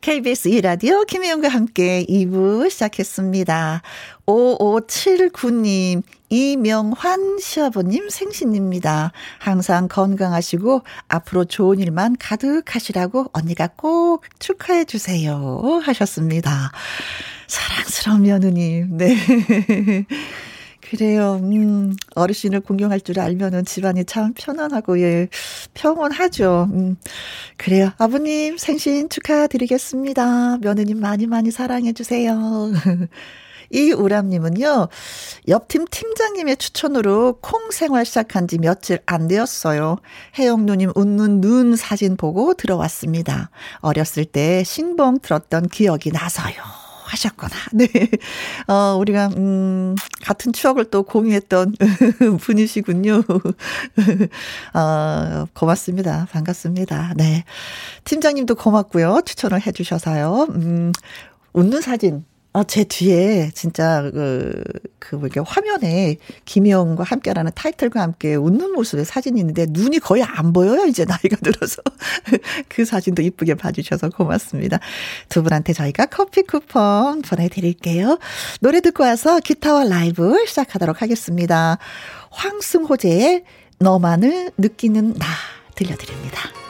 KBS 2라디오 김혜영과 함께 2부 시작했습니다. 5579님, 이명환 시아버님 생신입니다. 항상 건강하시고 앞으로 좋은 일만 가득하시라고 언니가 꼭 축하해 주세요. 하셨습니다. 사랑스러운 며느님, 네. 그래요. 음, 어르신을 공경할 줄 알면은 집안이 참 편안하고, 예, 평온하죠. 음, 그래요. 아버님 생신 축하드리겠습니다. 며느님 많이 많이 사랑해주세요. 이 우람님은요, 옆팀 팀장님의 추천으로 콩 생활 시작한 지 며칠 안 되었어요. 혜영 누님 웃는 눈 사진 보고 들어왔습니다. 어렸을 때 신봉 들었던 기억이 나서요. 하셨구나. 네. 어, 우리가, 음, 같은 추억을 또 공유했던 분이시군요. 어, 고맙습니다. 반갑습니다. 네. 팀장님도 고맙고요. 추천을 해주셔서요. 음, 웃는 사진 아, 제 뒤에 진짜 그, 그, 뭐, 이렇게 화면에 김희영과 함께라는 타이틀과 함께 웃는 모습의 사진이 있는데 눈이 거의 안 보여요, 이제 나이가 들어서. 그 사진도 이쁘게 봐주셔서 고맙습니다. 두 분한테 저희가 커피 쿠폰 보내드릴게요. 노래 듣고 와서 기타와 라이브 시작하도록 하겠습니다. 황승호제의 너만을 느끼는 나 들려드립니다.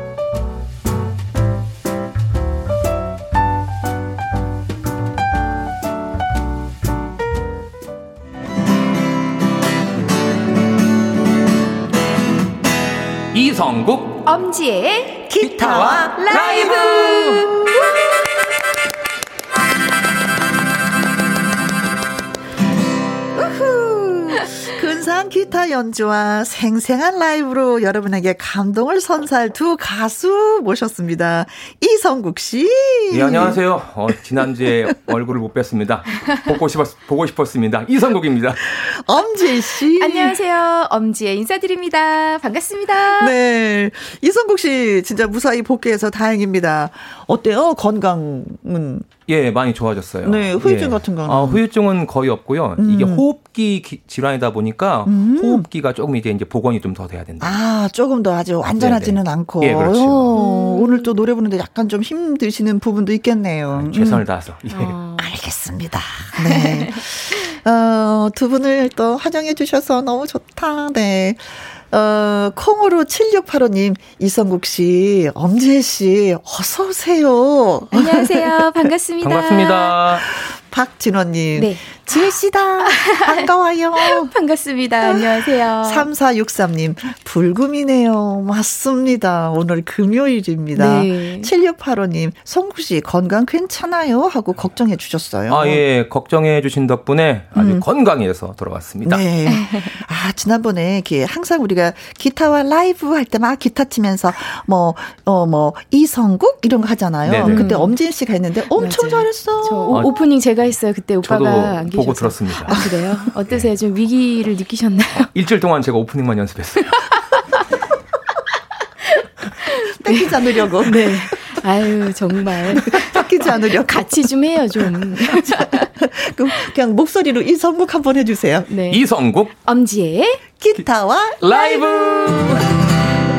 이성국. 엄지의 기타와 라이브 근사한 기타 연주와 생생한 라이브로 여러분에게 감동을 선사할 두 가수 모셨습니다. 이성국 씨. 예, 안녕하세요. 어, 지난주에 얼굴을 못 뵀습니다. 보고, 싶었, 보고 싶었습니다. 이성국입니다. 엄지 씨. 안녕하세요. 엄지의 인사드립니다. 반갑습니다. 네. 이성국 씨 진짜 무사히 복귀해서 다행입니다. 어때요? 건강은? 예, 많이 좋아졌어요. 네, 후유증 예. 같은 거는? 어, 후유증은 거의 없고요. 음. 이게 호흡기 기, 질환이다 보니까 음. 호흡기가 조금 이제 이제 복원이 좀 더 돼야 된다. 아, 조금 더 아주 완전하지는 네네. 않고. 예, 그렇죠. 어, 오늘 또 노래 부르는데 약간 좀 힘드시는 부분도 있겠네요. 아, 최선을 음. 다해서. 예. 어. 알겠습니다. 네. 어, 두 분을 또 환영해 주셔서 너무 좋다. 네. 어, 콩으로 7685님, 이성국 씨, 엄지혜 씨, 어서오세요. 안녕하세요. 반갑습니다. 반갑습니다. 박진원님. 네. 지혜씨다. 반가워요. 반갑습니다. 안녕하세요. 3463님, 불금이네요. 맞습니다. 오늘 금요일입니다. 네. 7685님, 성구씨, 건강 괜찮아요? 하고 걱정해 주셨어요. 아, 예. 걱정해 주신 덕분에 아주 음. 건강해서 돌아왔습니다. 네. 아, 지난번에 이렇게 항상 우리가 기타와 라이브 할 때 막 기타 치면서 뭐, 어, 뭐, 이성국? 이런 거 하잖아요. 네네. 그때 엄진 씨가 했는데 엄청 맞아요. 잘했어. 저 오, 프닝 제가 했어요. 그때 오빠가 안 보고 들었습니다. 아, 그래요? 어떠세요? 좀 위기를 느끼셨나요? 어, 일주일 동안 제가 오프닝만 연습했어요. 뺏기지 않으려고. 네. 아유, 정말. 뺏기지 않으려고. 같이 좀 해요, 좀. 그럼 그냥 목소리로 이성국 한번 해주세요. 네. 이성국. 엄지의 기타와 라이브.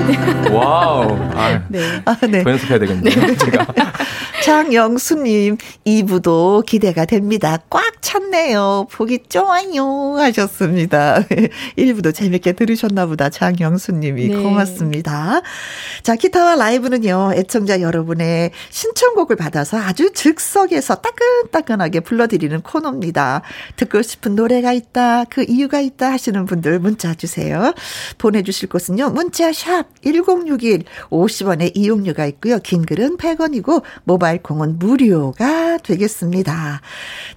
와우. 아, 네. 아, 네. 더 연습해야 되겠네요. 네. 제가. 장영수님, 2부도 기대가 됩니다. 꽉 찼네요. 보기 좋아요. 하셨습니다. 1부도 재밌게 들으셨나 보다. 장영수님이 네. 고맙습니다. 자, 기타와 라이브는요, 애청자 여러분의 신청곡을 받아서 아주 즉석에서 따끈따끈하게 불러드리는 코너입니다. 듣고 싶은 노래가 있다, 그 이유가 있다 하시는 분들 문자 주세요. 보내주실 곳은요, 문자 샵 1061, 50원의 이용료가 있고요. 긴 글은 100원이고, 모바일 콩은 무료가 되겠습니다.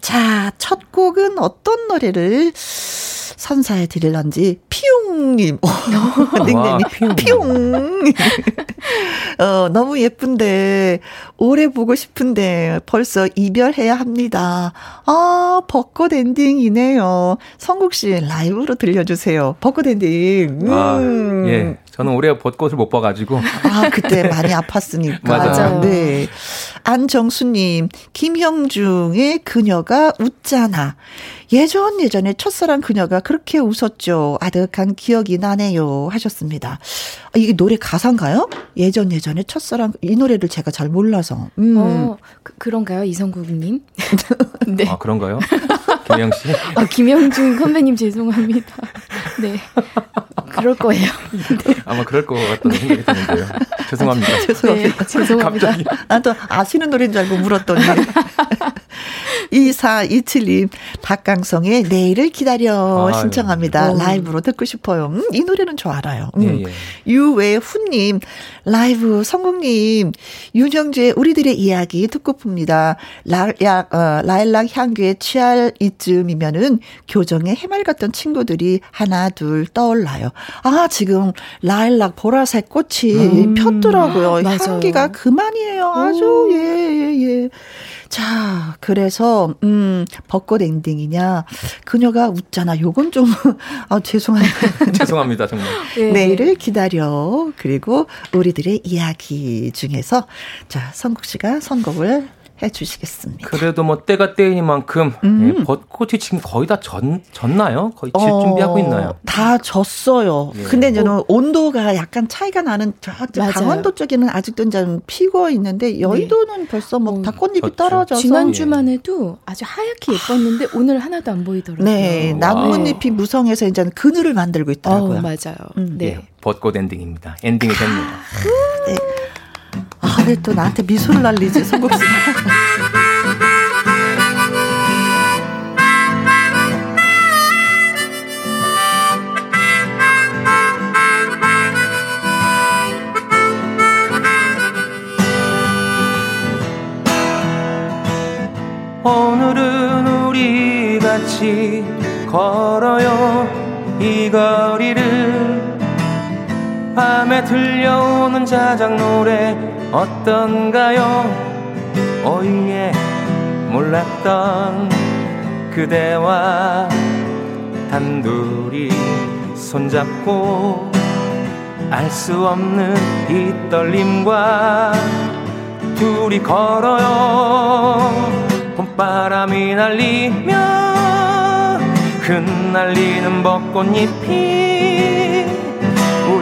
자, 첫 곡은 어떤 노래를 선사해 드릴런지 피용님 닉네임이 피용 어 너무 예쁜데 오래 보고 싶은데 벌써 이별해야 합니다. 아 벚꽃 엔딩이네요. 성국 씨 라이브로 들려주세요. 벚꽃 엔딩. 아, 음. 아, 예. 저는 올해 벚꽃을 못 봐가지고. 아, 그때 많이 아팠으니까. 맞아요. 네. 안정수님, 김형중의 그녀가 웃잖아. 예전 예전에 첫사랑 그녀가 그렇게 웃었죠. 아득한 기억이 나네요. 하셨습니다. 아, 이게 노래 가사인가요? 예전 예전에 첫사랑 이 노래를 제가 잘 몰라서. 음. 어, 그, 런가요 이성국님? 네. 아 그런가요? 김영 씨? 아 김영중 선배님 죄송합니다. 네. 그럴 거예요. 네. 아마 그럴 것 같다는 생각이 드는데요. 죄송합니다. 아, 죄송합니다. 네, 죄송합니다. 갑자기. 나도 아시는 노래인 줄 알고 물었더니. 2427님, 박강성의 내일을 기다려 아, 신청합니다. 네. 라이브로 듣고 싶어요. 음, 이 노래는 저 알아요. 음. 예, 예. 유외훈님, 라이브 성국님, 윤영주의 우리들의 이야기 듣고 풉니다. 라약, 어, 라일락 향기에 취할 이쯤이면은 교정에 해맑았던 친구들이 하나, 둘 떠올라요. 아, 지금 라일락 보라색 꽃이 음, 폈더라고요. 맞아요. 향기가 그만이에요. 아주, 예, 예, 예. 자, 그래서, 음, 벚꽃 엔딩이냐. 그녀가 웃잖아. 요건 좀, 아, 죄송합니다. 죄송합니다, 정말. 네. 내일을 기다려. 그리고 우리들의 이야기 중에서, 자, 성국 씨가 선곡을 해 주시겠습니다. 그래도 뭐 때가 때이니만큼 음. 예, 벚꽃이 지금 거의 다 졌, 졌나요? 거의 질 어, 준비하고 있나요? 다 졌어요. 예. 근데 저는 어. 온도가 약간 차이가 나는 저 강원도 쪽에는 아직도 좀 피고 있는데 여의도는 네. 벌써 뭐다 어, 꽃잎이 졌죠. 떨어져서 지난주만 해도 아주 하얗게 예뻤는데 오늘 하나도 안 보이더라고요. 네, 나뭇잎이 무성해서 이제 그늘을 만들고 있더라고요. 어, 맞아요. 음. 네. 예, 벚꽃 엔딩입니다. 엔딩이 됩니다. 네. 아, 왜또 나한테 미소를 날리지, 성국 씨. 오늘은 우리 같이 걸어요 이 거리를 밤에 들려오는 자작 노래 어떤가요? 오예 몰랐던 그대와 단둘이 손잡고 알 수 없는 이 떨림과 둘이 걸어요 봄바람이 날리며 흩날리는 벚꽃잎이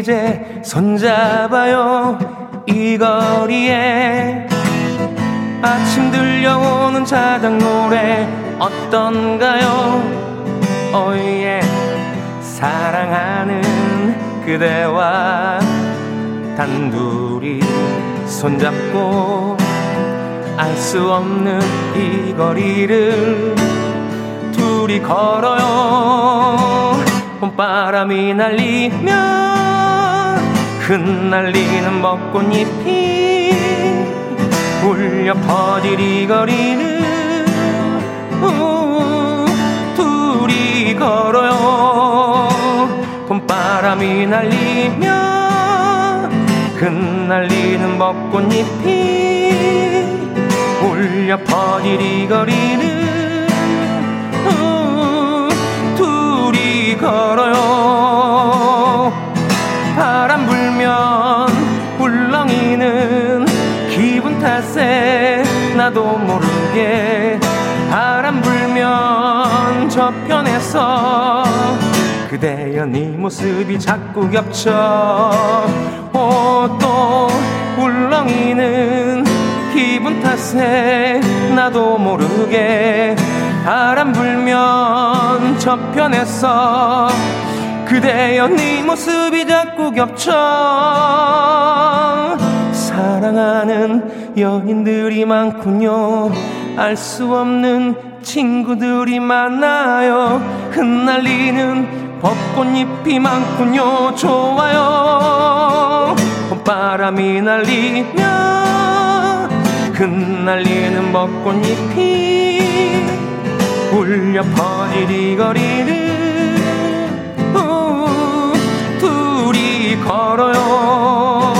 이제 손잡아요. 이 거리에 아침 들려오는 자작 노래 어떤가요? 오예 사랑하는 그대와 단둘이 손잡고 알 수 없는 이 거리를 둘이 걸어요. 봄바람이 날리며 흩날리는 벚꽃잎이 울려 이 거리는 우, 둘이 걸어요. 봄바람이 날리며 흩날리는 벚꽃잎이 울려 이 거리는 걸어요 울렁이는 기분 탓에 나도 모르게 바람 불면 저편에서 그대여 네 모습이 자꾸 겹쳐. 또 울렁이는 기분 탓에 나도 모르게 바람 불면 저편에서 그대여 네 모습이 자꾸 겹쳐 사랑하는 연인들이 많군요. 알 수 없는 친구들이 많아요. 흩날리는 벚꽃잎이 많군요. 좋아요. 봄바람이 날리며 흩날리는 벚꽃잎이 울려 퍼질 이 거리를 우, 둘이 걸어요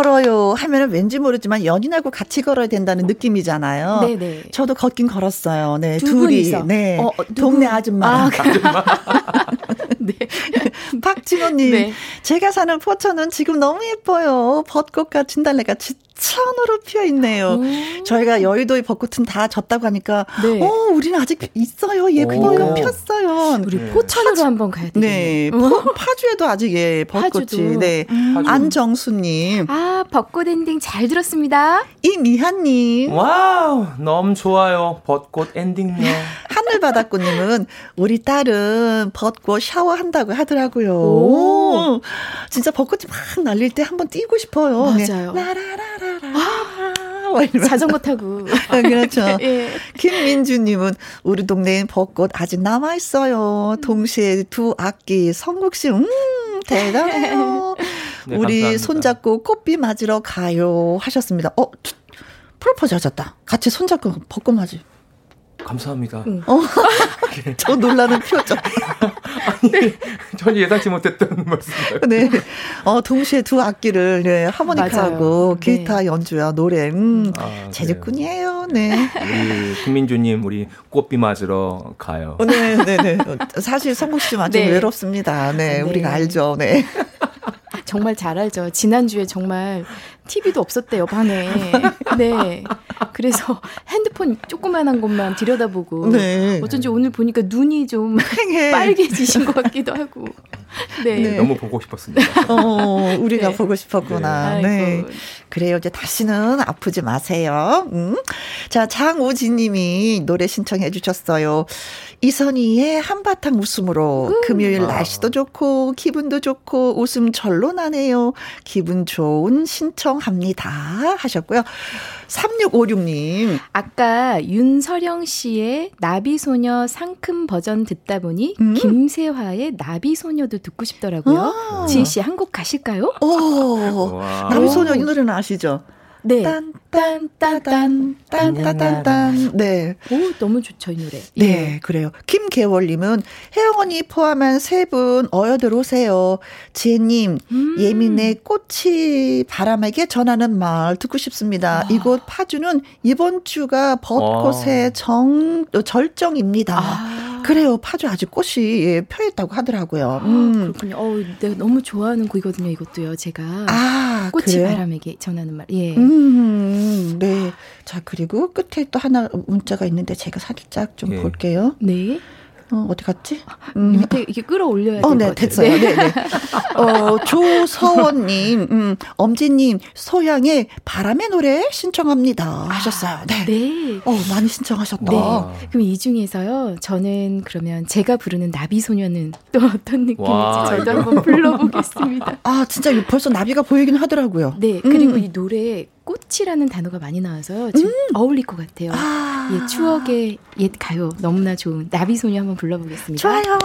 걸어요 하면은 왠지 모르지만 연인하고 같이 걸어야 된다는 느낌이잖아요. 네네. 저도 걷긴 걸었어요. 네, 둘이. 분이서. 네. 어, 어 동네 아줌마. 아, 아줌마. 네. 박진호님, 네. 제가 사는 포천은 지금 너무 예뻐요. 벚꽃과 진달래가 천으로 피어 있네요. 오. 저희가 여의도의 벚꽃은 다 졌다고 하니까, 네. 어, 우리는 아직 있어요. 예쁘게 폈어요. 우리 네. 포천으로 파주, 한번 가야 돼요. 네. 파주에도 아직 예, 벚꽃이. 파주도. 네. 음. 안정수 님. 아, 벚꽃 엔딩 잘 들었습니다. 이미한 님. 와우, 너무 좋아요. 벚꽃 엔딩요. 하늘바닷꽃 님은 우리 딸은 벚꽃 샤워한다고 하더라고요. 오. 진짜 벚꽃이 막 날릴 때 한번 뛰고 싶어요. 맞아요. 네. 라라라라. 아. 자전거 타고. 아, 그렇죠. 예. 김민주님은 우리 동네엔 벚꽃 아직 남아 있어요. 동시에 두 악기 성국 씨, 음 대단해요. 네, 우리 감사합니다. 손잡고 꽃비 맞으러 가요 하셨습니다. 어 프로포즈 하셨다. 같이 손잡고 벚꽃 맞이. 감사합니다. 응. 어, 저 놀라는 표정. 아니, 전혀 예상치 못했던 말씀이에요. 네. 어, 동시에 두 악기를, 네, 하모니카하고 네. 기타 네. 연주야, 노래, 음, 아, 재주꾼이에요, 네. 우리 김민주님, 우리 꽃비 맞으러 가요. 어, 네, 네, 네. 사실 성국 씨 맞으면 네. 외롭습니다. 네, 네, 우리가 알죠, 네. 정말 잘 알죠. 지난주에 정말 TV도 없었대요, 반에. 네. 그래서 핸드폰 조그만한 것만 들여다보고. 네. 어쩐지 오늘 보니까 눈이 좀 빨개지신 것 같기도 하고. 네. 네. 너무 보고 싶었습니다. 어, 우리가 네. 보고 싶었구나. 네. 네. 그래요. 이제 다시는 아프지 마세요. 음. 자, 장우진 님이 노래 신청해 주셨어요. 이선희의 한바탕 웃음으로 음. 금요일 날씨도 좋고 기분도 좋고 웃음 절로 나네요. 기분 좋은 신청합니다. 하셨고요. 3656님. 아까 윤서령 씨의 나비소녀 상큼 버전 듣다 보니 음? 김세화의 나비소녀도 듣고 싶더라고요. 아. 지희 씨한 곡 가실까요? 오. 나비소녀 이 노래는 아시죠? 네. 딴딴따단 딴따단딴. 네. 오 너무 좋죠 이 노래. 네, 예. 그래요. 김계월 님은 혜영 언니 포함한 세 분 어여들 오세요. 지혜 님 음. 예민의 꽃이 바람에게 전하는 말 듣고 싶습니다. 아. 이곳 파주는 이번 주가 벚꽃의 아. 정 절정입니다. 아. 그래요. 파주 아직 꽃이 예, 펴있다고 하더라고요. 아, 음. 그렇군요. 어, 내가 너무 좋아하는 곡이거든요. 이것도요. 제가 아, 꽃이 그래? 바람에게 전하는 말. 예. 음, 네. 자, 그리고 끝에 또 하나 문자가 있는데 제가 살짝 좀 예. 볼게요. 네. 어, 어디 갔지? 음. 밑에 이렇게 끌어올려야 어, 네, 됐어요. 네, 네. 네. 어, 조서원님, 음, 엄지님, 소양의 바람의 노래 신청합니다. 하셨어요. 네. 네. 어, 많이 신청하셨다. 네. 그럼 이 중에서요, 저는 그러면 제가 부르는 나비소녀는 또 어떤 느낌일지 와, 저도 한번 불러보겠습니다. 아, 진짜 벌써 나비가 보이긴 하더라고요. 네. 그리고 음. 이 노래 꽃이라는 단어가 많이 나와서요. 지금 음. 어울릴 것 같아요. 아. 예, 추억의 옛 가요 너무나 좋은 나비소녀 한번 불러보겠습니다. 좋아요.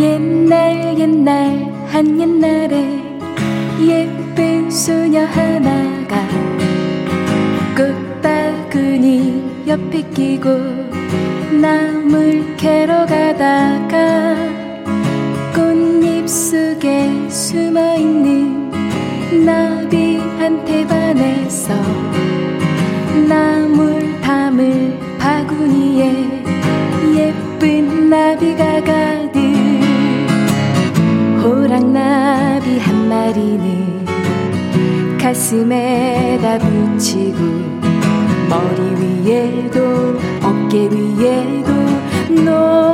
옛날 옛날 한 옛날에 예쁜 소녀 하나가 꽃바구니 옆에 끼고 나물 캐러 가다가 꽃잎 속에 숨어 있는 나비한테 반해서 나물 담을 바구니에 예쁜 나비가 가득 호랑나비 한 마리는 가슴에다 붙이고 머리 위에도 어깨 위에도 노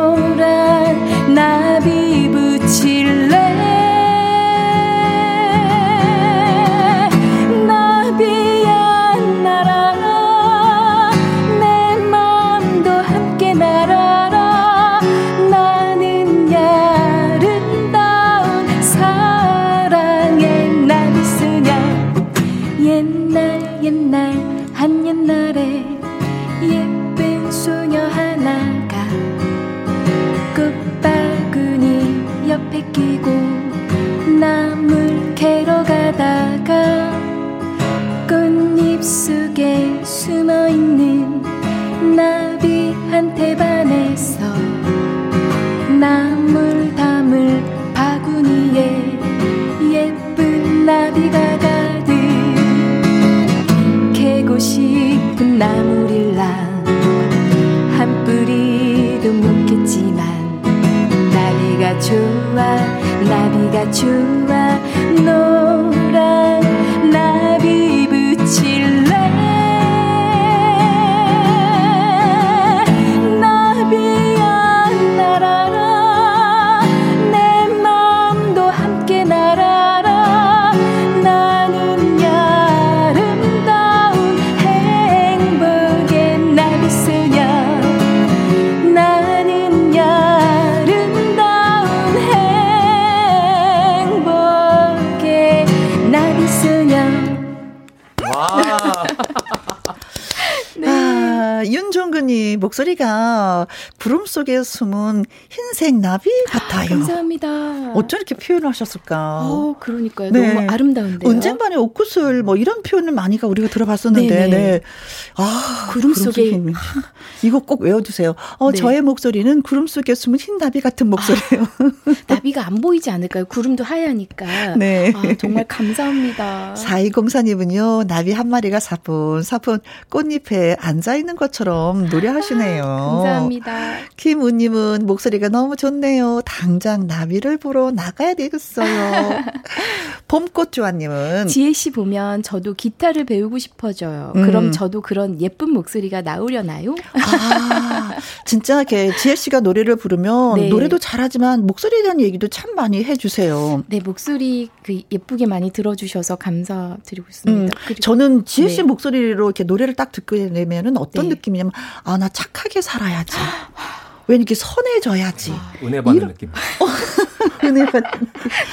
나물일랑 한 뿌리도 묻겠지만 나비가 좋아 나비가 좋아 목소리가 구름 속에 숨은 흰색 나비 같아요. 감사합니다. 어쩜 이렇게 표현하셨을까? 어, 그러니까요. 네. 너무 아름다운데요. 은쟁반의 옷구슬 뭐 이런 표현을 많이가 우리가 들어봤었는데, 네네. 네. 아 구름, 구름 속에 힘. 이거 꼭 외워두세요. 어, 네. 저의 목소리는 구름 속에 숨은 흰 나비 같은 목소리예요. 아, 나비가 안 보이지 않을까요? 구름도 하얘니까. 네. 아, 정말 감사합니다. 4204님은요, 나비 한 마리가 사뿐, 사뿐 꽃잎에 앉아 있는 것 것처럼 노래하시네요. 감사합니다. 김우님은 목소리가 너무 좋네요. 당장 나비를 보러 나가야 되겠어요. 봄꽃조아님은 지혜 씨 보면 저도 기타를 배우고 싶어져요. 음. 그럼 저도 그런 예쁜 목소리가 나오려나요? 아, 진짜 이렇게 지혜 씨가 노래를 부르면 네. 노래도 잘하지만 목소리에 대한 얘기도 참 많이 해주세요. 네, 목소리 그 예쁘게 많이 들어주셔서 감사드리고 있습니다. 음, 저는 지혜 씨 네. 목소리로 이렇게 노래를 딱 듣게 되면은 어떤 네. 느낌이냐면 아 나 착하게 살아야지. 왜 이렇게 선해져야지. 아, 은혜 받는 이런, 느낌. 은혜 받는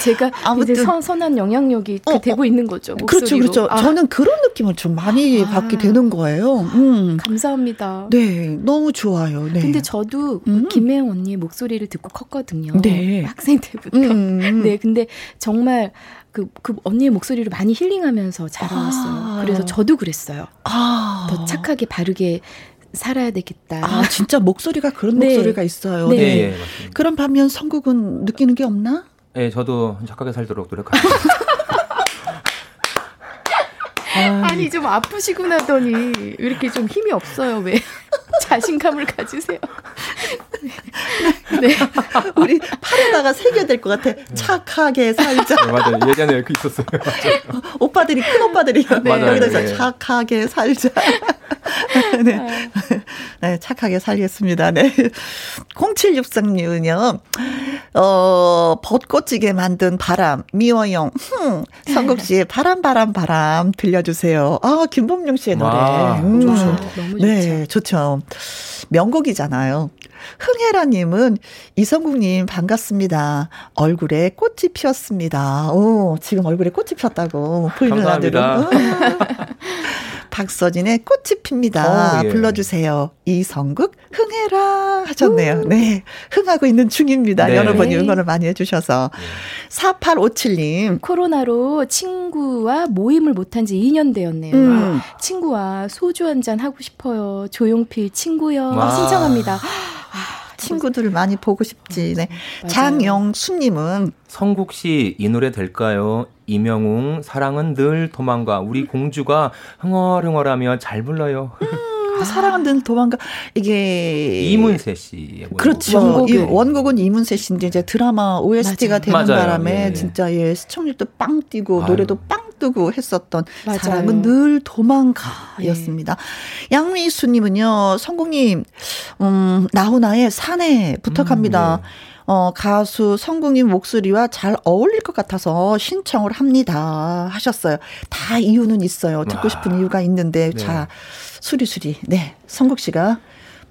제가 아무튼 선, 선한 영향력이 어, 되고 어, 있는 거죠. 그렇죠, 목소리로. 그렇죠, 그렇죠. 아. 저는 그런 느낌을 좀 많이 아. 받게 되는 거예요. 음. 감사합니다. 네, 너무 좋아요. 네. 근데 저도 음. 김혜영 언니의 목소리를 듣고 컸거든요. 네. 학생 때부터. 음. 네, 근데 정말 그, 그 언니의 목소리를 많이 힐링하면서 자라왔어요. 아. 그래서 저도 그랬어요. 아. 더 착하게 바르게 살아야 되겠다. 아, 진짜 목소리가 그런 네. 목소리가 있어요. 네. 네. 네 그런 반면 성국은 느끼는 게 없나? 네, 저도 착하게 살도록 노력합니다. 아니 좀 아프시고 나더니 왜 이렇게 좀 힘이 없어요 왜 자신감을 가지세요 네 우리 팔에다가 새겨야 될 것 같아 착하게 살자 네, 맞아요 예전에 그 있었어요 오빠들이 큰 오빠들이 네. 맞아요 여기다 네. 착하게 살자 네. 네 착하게 살겠습니다 네 0763님은요 어 벚꽃지게 만든 바람 미워용 흠 성국 씨의 바람 바람 바람 들려 주세요. 아, 김범용 씨의 노래. 와, 음. 좋죠. 너무 네, 좋죠. 명곡이잖아요. 흥혜라님은 이성국님 반갑습니다. 얼굴에 꽃이 피었습니다. 오, 지금 얼굴에 꽃이 피었다고 보이는 아들은. 박서진의 꽃이 핍니다. 오, 예. 불러주세요. 이성국 흥해라 하셨네요. 우. 네. 흥하고 있는 중입니다. 네. 여러분이 응원을 많이 해주셔서. 네. 4857님. 코로나로 친구와 모임을 못한 지 2년 되었네요. 음. 친구와 소주 한 잔 하고 싶어요. 조용필 친구요. 와. 신청합니다. 친구들을 많이 보고 싶지. 네. 장영수님은 성국 씨 이 노래 될까요? 이명웅 사랑은 늘 도망가 우리 공주가 흥얼흥얼하며 잘 불러요. 음, 사랑은 늘 도망가 이게 이문세 씨 그렇죠. 원곡은. 원곡은 이문세 씨인데 이제 드라마 OST가 되는 맞아요. 바람에 예. 진짜 예 시청률도 빵 뛰고 아유. 노래도 빵 뜨고 했었던 맞아요. 사랑은 늘 도망가였습니다. 예. 양미수님은요 성국님 음 나훈아의 산에 부탁합니다. 음, 예. 어, 가수 성국님 목소리와 잘 어울릴 것 같아서 신청을 합니다. 하셨어요. 다 이유는 있어요. 듣고 싶은 와. 이유가 있는데, 네. 자, 수리수리. 네. 성국 씨가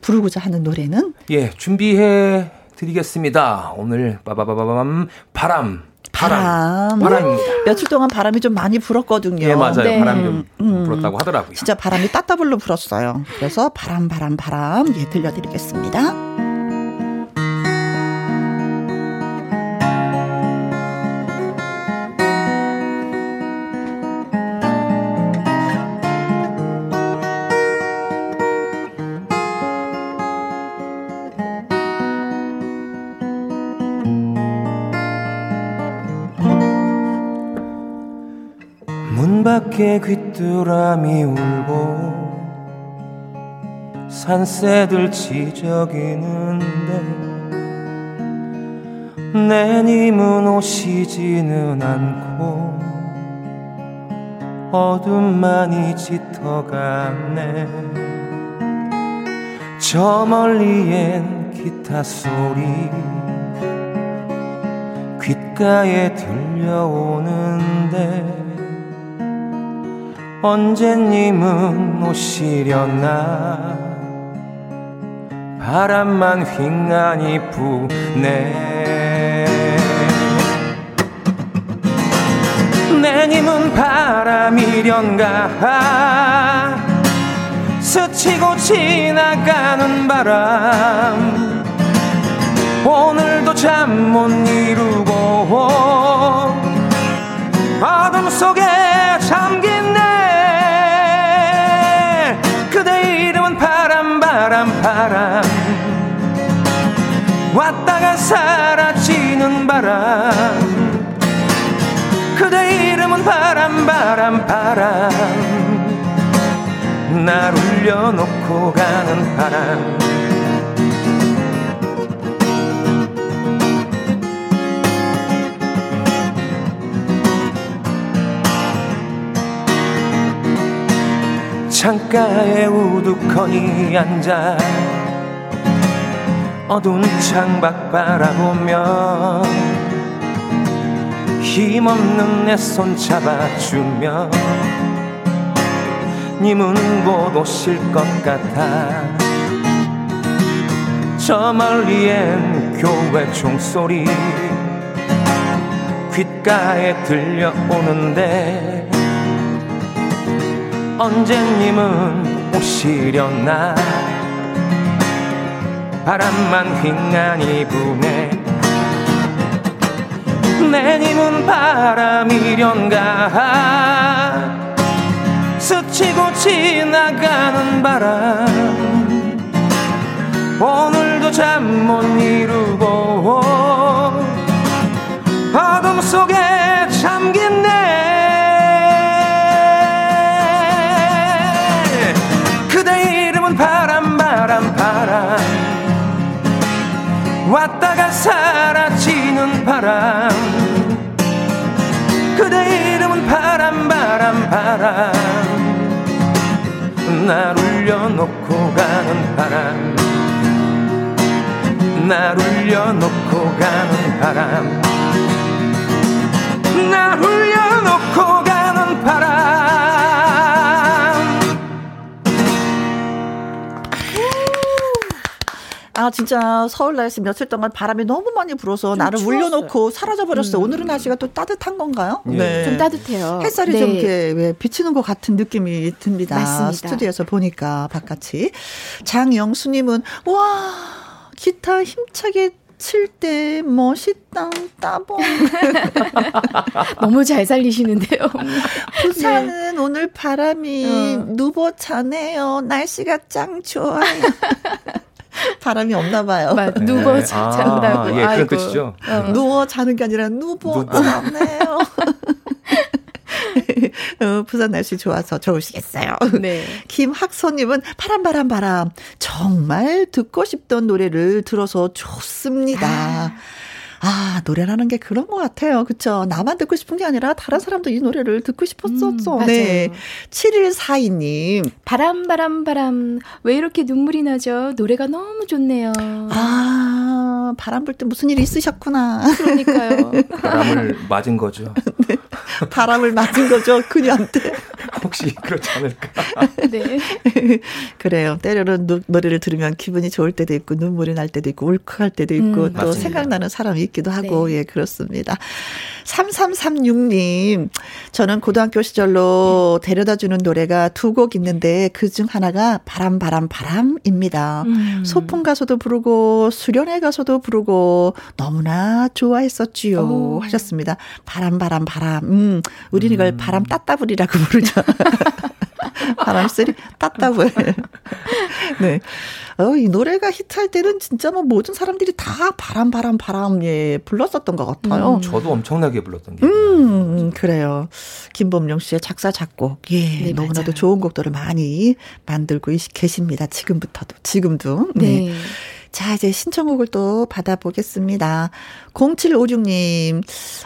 부르고자 하는 노래는? 예, 준비해 드리겠습니다. 오늘 빠바바바밤 바람. 바람. 바람. 며칠 동안 바람이 좀 많이 불었거든요. 예, 맞아요. 네. 바람이 좀 음. 불었다고 하더라고요. 진짜 바람이 따따블로 불었어요. 그래서 바람, 바람, 바람. 예, 들려드리겠습니다. 밖에 귀뚜라미 울고 산새들 지저귀는데 내 님은 오시지는 않고 어둠만이 짙어갔네. 저 멀리엔 기타 소리 귓가에 들려오는데 언제님은 오시려나? 바람만 휑하니 부네. 내님은 바람이련가? 스치고 지나가는 바람. 오늘도 잠 못 이루고 어둠 속에 잠긴 바람 바람. 왔다가 사라지는 바람. 그대 이름은 바람 바람 바람. 날 울려놓고 가는 바람 창가에 우두커니 앉아 어두운 창밖 바라보며 힘없는 내 손 잡아주며 님은 곧 오실 것 같아. 저 멀리엔 교회 종소리 귓가에 들려오는데 언제님은 오시려나? 바람만 휑하니 부네 내님은 바람이련가? 스치고 지나가는 바람 오늘도 잠 못 이루고 어둠 속에 잠긴 바람. 그대 이름은 바람 바람 바람. 날 울려놓고 가는 바람. 날 울려놓고 가는 바람. 날 울려 아 진짜 서울 날씨 며칠 동안 바람이 너무 많이 불어서 나를 추웠어요. 울려놓고 사라져 버렸어요. 음. 오늘은 날씨가 또 따뜻한 건가요? 네, 네. 좀 따뜻해요. 햇살이 네. 좀 이렇게 왜 비치는 것 같은 느낌이 듭니다. 맞습니다. 스튜디오에서 보니까 바깥이 장영수님은 와 기타 힘차게 칠때 멋있다 따봉 너무 잘 살리시는데요. 부산은 네. 오늘 바람이 어. 누보자네요. 날씨가 짱 좋아요. 바람이 없나 봐요. 맞, 누워 네. 잔다고. 아, 예, 그런 뜻이죠. 어. 누워 자는 게 아니라 누워 자네요. 어, 부산 날씨 좋아서 좋으시겠어요. 네. 김학선님은 바람, 바람, 바람. 정말 듣고 싶던 노래를 들어서 좋습니다. 아. 아, 노래라는 게 그런 것 같아요. 그쵸? 나만 듣고 싶은 게 아니라 다른 사람도 이 노래를 듣고 싶었었죠. 음, 네. 7142님. 바람, 바람, 바람. 왜 이렇게 눈물이 나죠? 노래가 너무 좋네요. 아, 바람 불 때 무슨 일이 있으셨구나. 그러니까요. 바람을 맞은 거죠. 네. 바람을 맞은 거죠. 그녀한테. 혹시 그렇지 않을까? 네. 그래요. 때로는 노래를 들으면 기분이 좋을 때도 있고, 눈물이 날 때도 있고, 울컥할 때도 있고, 음, 또 맞습니다. 생각나는 사람이 있기도 하고, 네. 예, 그렇습니다. 3336님, 저는 고등학교 시절로 데려다 주는 노래가 두 곡 있는데, 그 중 하나가 바람, 바람, 바람입니다. 음. 소풍 가서도 부르고, 수련회 가서도 부르고, 너무나 좋아했었지요. 오. 하셨습니다. 바람, 바람, 바람. 음, 우리는 이걸 음. 바람 따따블이라고 부르죠. 바람소리 따따블. 네. 어, 이 노래가 히트할 때는 진짜 뭐 모든 사람들이 다 바람, 바람, 바람, 예, 불렀었던 것 같아요. 음. 저도 엄청나게 불렀던 게. 음, 그래요. 김범용 씨의 작사, 작곡. 예, 네, 너무나도 맞아요. 좋은 곡들을 많이 만들고 계십니다. 지금부터도, 지금도. 네. 네. 자, 이제 신청곡을 또 받아보겠습니다. 0756님,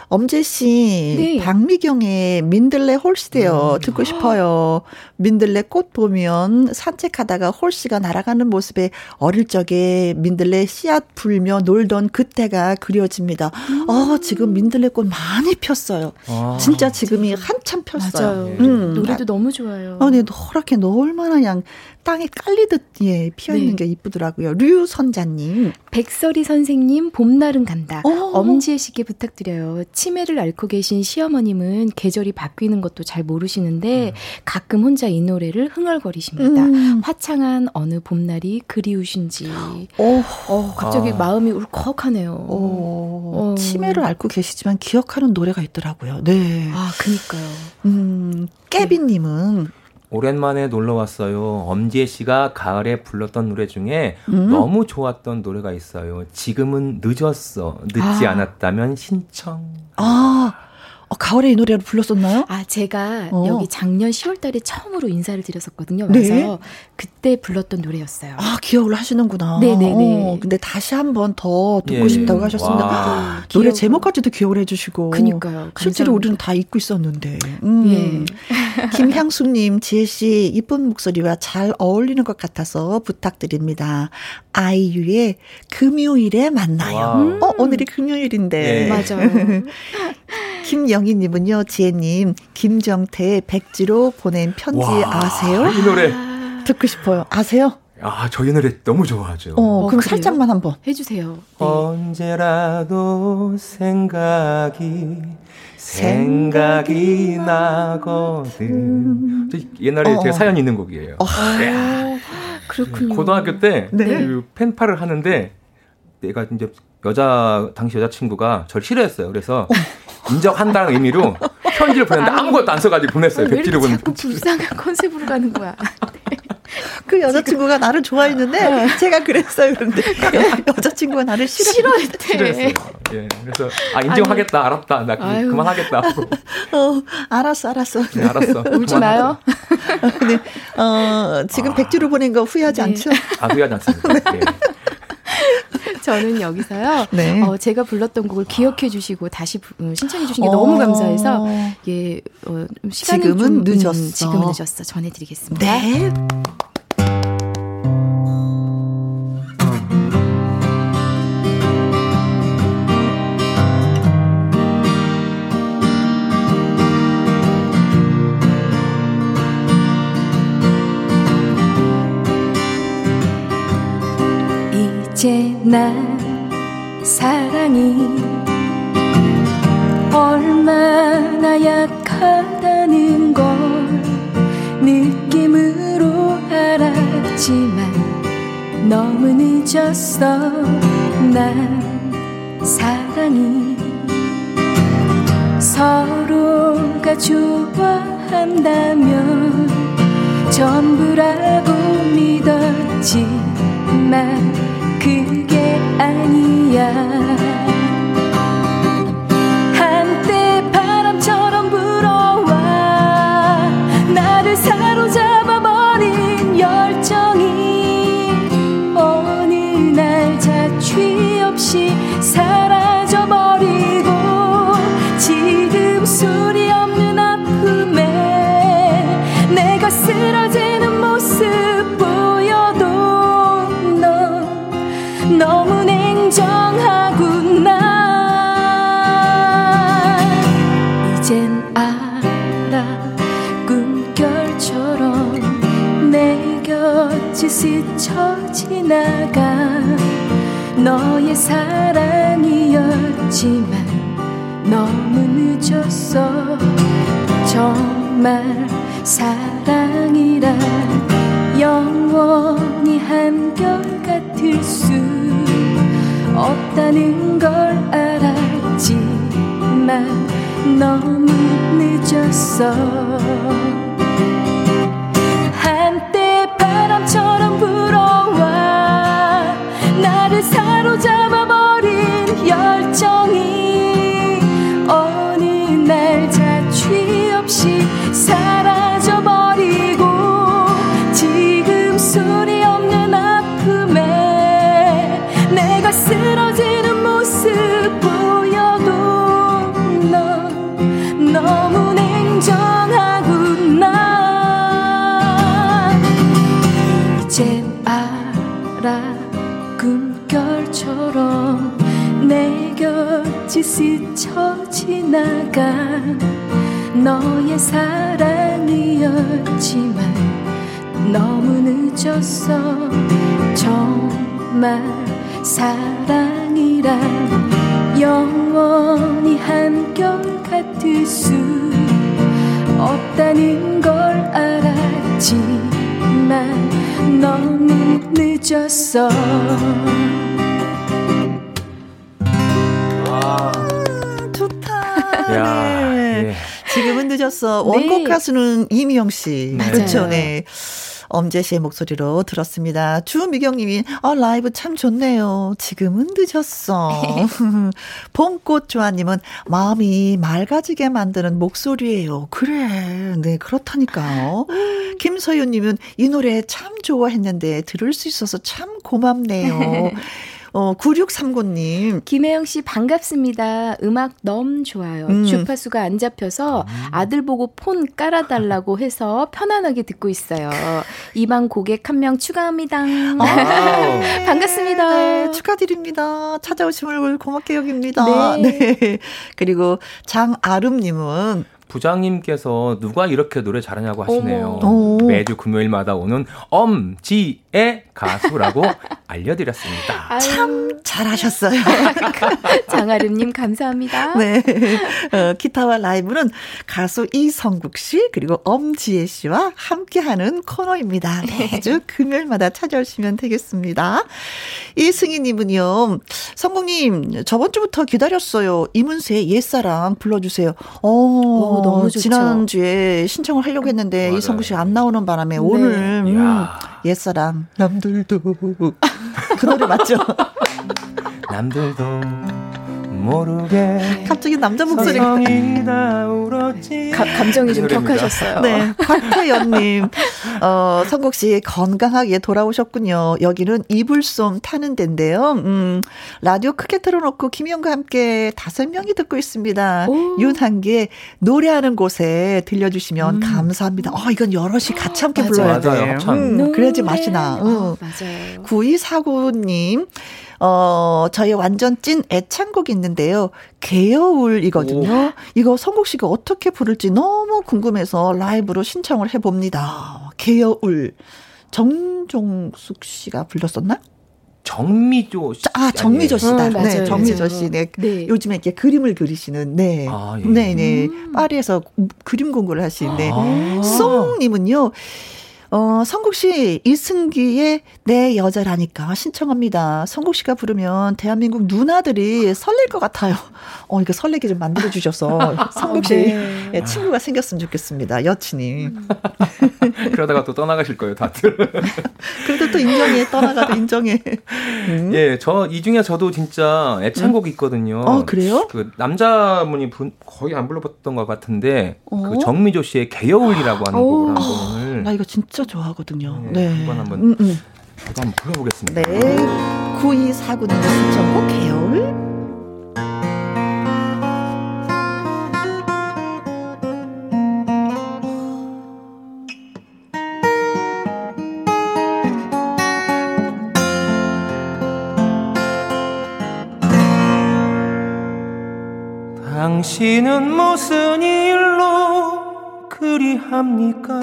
엄재씨, 네. 박미경의 민들레 홀씨대요. 음. 듣고 싶어요. 민들레 꽃 보면 산책하다가 홀씨가 날아가는 모습에 어릴 적에 민들레 씨앗 불며 놀던 그때가 그려집니다. 음. 어, 지금 민들레 꽃 많이 폈어요. 아. 진짜 지금이 한참 폈어요. 맞아요. 음. 노래도 너무 좋아요. 어, 네, 노랗게 얼마나 그냥 땅에 깔리듯 예, 피어 있는 네. 게 이쁘더라고요. 류선자님. 백설이 선생님 봄날은 간다. 오. 어. 엄지혜 씨께 부탁드려요. 치매를 앓고 계신 시어머님은 계절이 바뀌는 것도 잘 모르시는데 음. 가끔 혼자 이 노래를 흥얼거리십니다. 음. 화창한 어느 봄날이 그리우신지. 오. 어, 갑자기 아. 마음이 울컥하네요. 어. 치매를 앓고 계시지만 기억하는 노래가 있더라고요. 네. 아, 그니까요. 음, 깨비님은 오랜만에 놀러 왔어요. 엄지혜 씨가 가을에 불렀던 노래 중에 음? 너무 좋았던 노래가 있어요. 지금은 늦었어. 늦지 아. 않았다면 신청. 아. 어, 가을에 이 노래를 불렀었나요? 아, 제가 어. 여기 작년 10월 달에 처음으로 인사를 드렸었거든요. 그래서 네? 그때 불렀던 노래였어요. 아, 기억을 하시는구나. 네네네. 어, 근데 다시 한 번 더 듣고 예. 싶다고 하셨습니다. 와. 노래 제목까지도 기억을 해주시고. 그니까요. 실제로 우리는 다 잊고 있었는데. 음. 예. 김향수님, 지혜씨, 이쁜 목소리와 잘 어울리는 것 같아서 부탁드립니다. 아이유의 금요일에 만나요. 어, 오늘이 금요일인데. 네. 맞아요. 김영희님은요, 지혜님, 김정태의 백지로 보낸 편지 와, 아세요? 이 노래. 듣고 싶어요. 아세요? 아, 저희 노래 너무 좋아하죠. 어, 어 그럼 그래요? 살짝만 한번 해주세요. 네. 언제라도 생각이 생각이 나거든. 옛날에 어. 제가 사연 있는 곡이에요. 어. 그렇군요. 고등학교 때 네. 그 펜팔을 하는데 내가 이제 여자 당시 여자친구가 저를 싫어했어요. 그래서 어. 인정한다는 의미로 편지를 보냈는데 아무것도 안 써가지고 보냈어요. 백지를 보냈는데. 자꾸 불쌍한 컨셉으로 가는 거야. 그 여자친구가 나를 좋아했는데 어. 제가 그랬어요. 그런데 그 여자친구가 나를 싫어했대. 싫어했어요. 예. 그래서 아 인정하겠다. 아니, 알았다. 나 그, 그만하겠다. 어, 알았어, 알았어. 네, 알았어. 울지 마요. 네. 어, 지금 아. 백주를 보낸 거 후회하지 네. 않죠? 아, 후회하지 않습니다. 네. 예. 저는 여기서요. 네. 어, 제가 불렀던 곡을 기억해 주시고 다시 부, 신청해 주신 게 어. 너무 감사해서 예, 어, 시간은 지금은 좀, 음, 늦었어. 음, 지금은 늦었어. 전해 드리겠습니다. 네. 난 사랑이 얼마나 약하다는 걸 느낌으로 알았지만 너무 늦었어. 난 사랑이 서로가 좋아한다면 전부라고 믿었지만 그게 아니야 늦 가수는 이미영 씨. 맞아요. 그렇죠. 네. 엄재 씨의 목소리로 들었습니다. 주미경님이, 아, 라이브 참 좋네요. 지금은 늦었어. 봄꽃 조아님은 마음이 맑아지게 만드는 목소리예요. 그래. 네, 그렇다니까요. 김서윤님은 이 노래 참 좋아했는데 들을 수 있어서 참 고맙네요. 어, 9639님. 김혜영 씨 반갑습니다. 음악 너무 좋아요. 음. 주파수가 안 잡혀서 아들 보고 폰 깔아달라고 해서 편안하게 듣고 있어요. 이방 고객 한 명 추가합니다. 반갑습니다. 네, 축하드립니다. 찾아오심을 고맙게 여깁니다. 네. 네. 그리고 장아름님은 부장님께서 누가 이렇게 노래 잘하냐고 하시네요. 매주 금요일마다 오는 엄지 의 가수라고 알려드렸습니다. 참 잘하셨어요. 장아름님 감사합니다. 네. 어, 기타와 라이브는 가수 이성국 씨 그리고 엄지혜 씨와 함께하는 코너입니다. 매주 금요일마다 찾아오시면 되겠습니다. 이승희님은요. 성국님 저번 주부터 기다렸어요. 이문세의 옛사랑 불러주세요. 어, 오, 너무 좋죠. 지난주에 신청을 하려고 했는데 맞아요. 이성국 씨 안 나오는 바람에 네. 오늘 음, 옛사랑 남들도 그 노래 맞죠? 남들도 모르게 갑자기 남자 목소리가 가, 감정이 좀 격하셨어요. 네, 박태연님, 어, 성국 씨 건강하게 돌아오셨군요. 여기는 이불솜 타는 데인데요. 음, 라디오 크게 틀어놓고 김희영과 함께 다섯 명이 듣고 있습니다. 윤한계 노래하는 곳에 들려주시면 음. 감사합니다. 어, 이건 여럿이 같이 함께 불러야 돼요. 음, 그래야지 맛이 나. 음. 어, 맞아요. 9249님. 어, 저희 완전 찐 애창곡이 있는데요. 개여울이거든요. 오. 이거 성국 씨가 어떻게 부를지 너무 궁금해서 라이브로 신청을 해봅니다. 개여울. 정종숙 씨가 불렀었나? 정미조 씨. 아, 정미조 씨다. 어, 네, 정미조 씨. 네. 네. 요즘에 이렇게 그림을 그리시는, 네. 아, 예. 네네. 네. 음. 파리에서 그림 공부를 하시는데, 아. 송님은요, 어, 성국 씨, 이승기의 내 여자라니까 신청합니다. 성국 씨가 부르면 대한민국 누나들이 설렐 것 같아요. 어, 이거 설레게 좀 만들어주셔서 성국 씨 네. 예, 친구가 생겼으면 좋겠습니다. 여친이. 그러다가 또 떠나가실 거예요, 다들. 그래도 또 인정해, 떠나가도 인정해. 음. 예, 저, 이 중에 저도 진짜 애창곡이 있거든요. 어, 그래요? 그 남자분이 거의 안 불러봤던 것 같은데, 어? 그 정미조 씨의 개여울이라고 하는 곡을 한번 나 이거 진짜 진짜 좋아하거든요. 네. 네. 한번 한번 음, 음. 한번 불러보겠습니다. 네. 9249님의 신청곡 개울. 당신은 무슨 일로 그리합니까?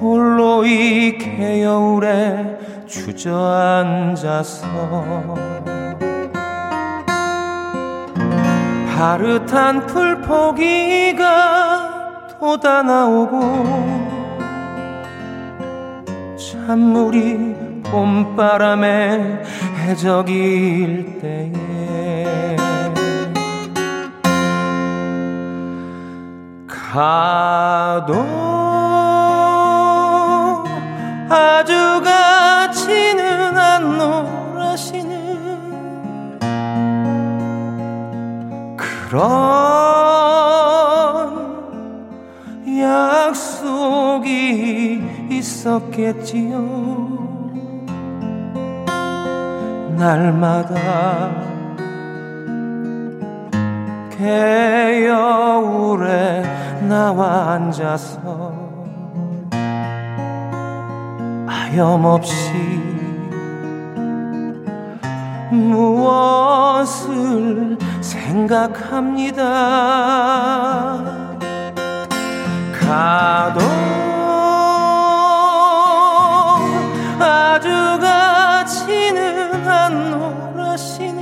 홀로 이 개여울에 주저앉아서 파릇한 풀포기가 돋아나오고 찬물이 봄바람에 해적일 때에 가도 아주 가치는 안 놀아시는 그런 약속이 있었겠지요. 날마다 개여울에 나와 앉아서 하염없이 무엇을 생각합니다. 가도 아주 가치는 안 놀아시는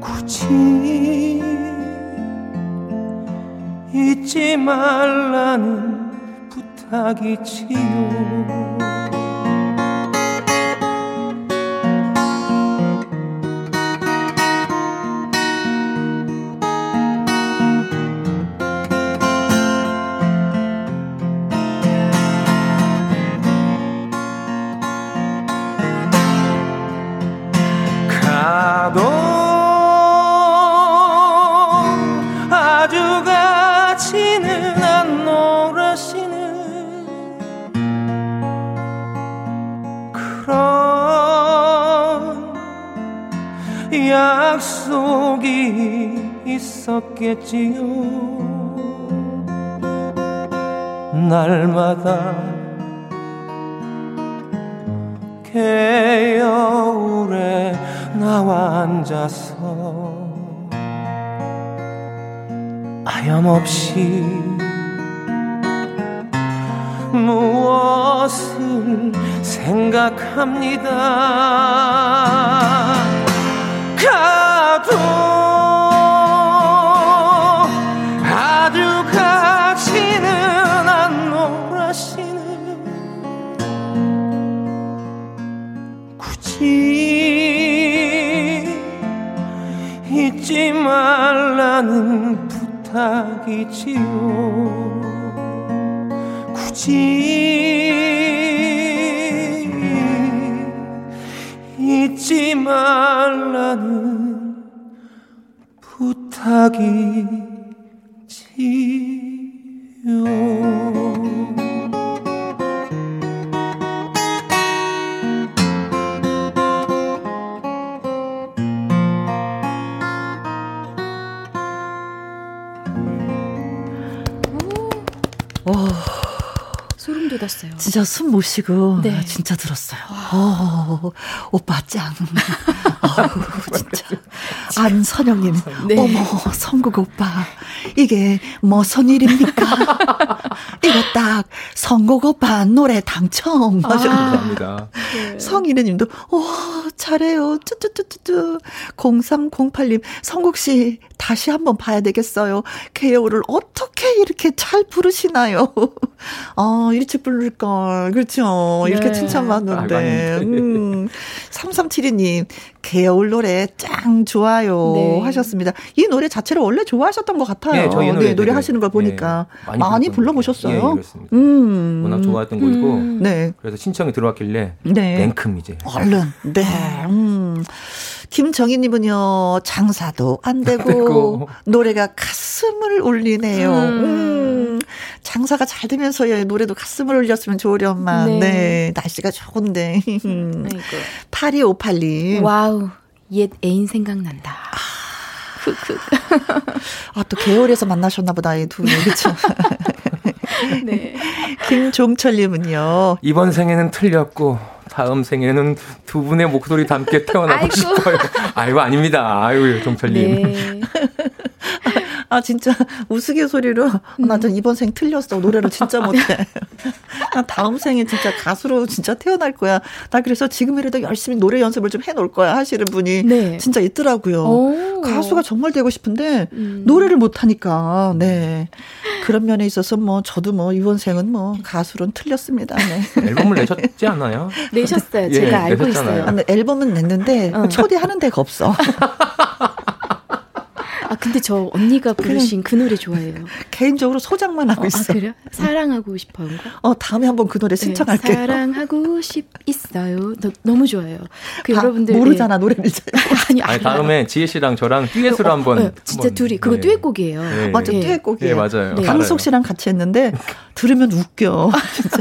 굳이 잊지 말라는 부탁이지요 있었겠지요. 날마다 개여울에 나와 앉아서 하염없이 무엇을 생각합니다 말라는 부탁이지요. 굳이 잊지 말라는 부탁이 진짜 숨 못 쉬고 네. 진짜 들었어요. 어, 오빠 짱. 어, 진짜. 안선영님, 네. 어머 성국 오빠 이게 무슨 일입니까? 이거 딱 성국 오빠 노래 당첨. 감사합니다. 아, 네. 성인혜님도 와 잘해요. 쭈쭈쭈쭈쭈. 0308님 성국 씨 다시 한번 봐야 되겠어요. 개요를 어떻게 이렇게 잘 부르시나요? 아 일찍 부를 걸 그렇죠. 이렇게 네. 칭찬받는데. 음. 3372님 개요울 노래 짱 좋아요 네. 하셨습니다. 이 노래 자체를 원래 좋아하셨던 것 같아요. 네, 저희 노래, 네, 노래 하시는 걸 보니까 네, 많이, 많이 불러보셨어요. 예, 그렇습니다. 음. 워낙 좋아했던 곡이고 음. 네. 그래서 신청이 들어왔길래 네. 냉큼 이제 얼른 네. 음. 김정희님은요 장사도 안 되고 노래가 가슴을 울리네요. 음. 음. 장사가 잘 되면서야 노래도 가슴을 울렸으면 좋으련만. 네. 네. 날씨가 좋은데. 8258님. 와우. 옛 애인 생각난다. 아, 또 개월에서 만나셨나 보다, 이 두 분. 그쵸? 네. 김종철님은요. 이번 생에는 틀렸고, 다음 생에는 두 분의 목소리 담게 태어나고 아이고. 싶어요. 아이고, 아닙니다. 아이고, 종철님. 네. 아, 진짜 우스갯소리로 음. 나전 이번 생 틀렸어. 노래를 진짜 못해. 나 다음 생에 진짜 가수로 진짜 태어날 거야. 나 그래서 지금이라도 열심히 노래 연습을 좀 해놓을 거야 하시는 분이 네. 진짜 있더라고요. 오. 가수가 정말 되고 싶은데 음. 노래를 못하니까. 네. 그런 면에 있어서 뭐 저도 뭐 이번 생은 뭐 가수로는 틀렸습니다. 네. 앨범을 내셨지 않나요? 내셨어요. 제가 예, 알고 내셨잖아요. 있어요. 아, 앨범은 냈는데 어. 초대하는 데가 없어. 아 근데 저 언니가 부르신 그 노래 좋아해요. 개인적으로 소장만 하고 어, 아, 있어. 아, 그래요? 사랑하고 싶어요. 어 다음에 한번 그 노래 네, 신청할게요. 네, 사랑하고 싶 있어요. 너, 너무 좋아요. 그 여러분들 모르잖아 네. 노래를. 아니, 아니 다음에 지혜 씨랑 저랑 듀엣으로 어, 한번. 어, 진짜 한번, 둘이 그거 네. 듀엣곡이에요. 네. 맞아 네. 듀엣곡이에요. 네 맞아요. 네. 강석 씨랑 같이 했는데 들으면 웃겨. 진짜.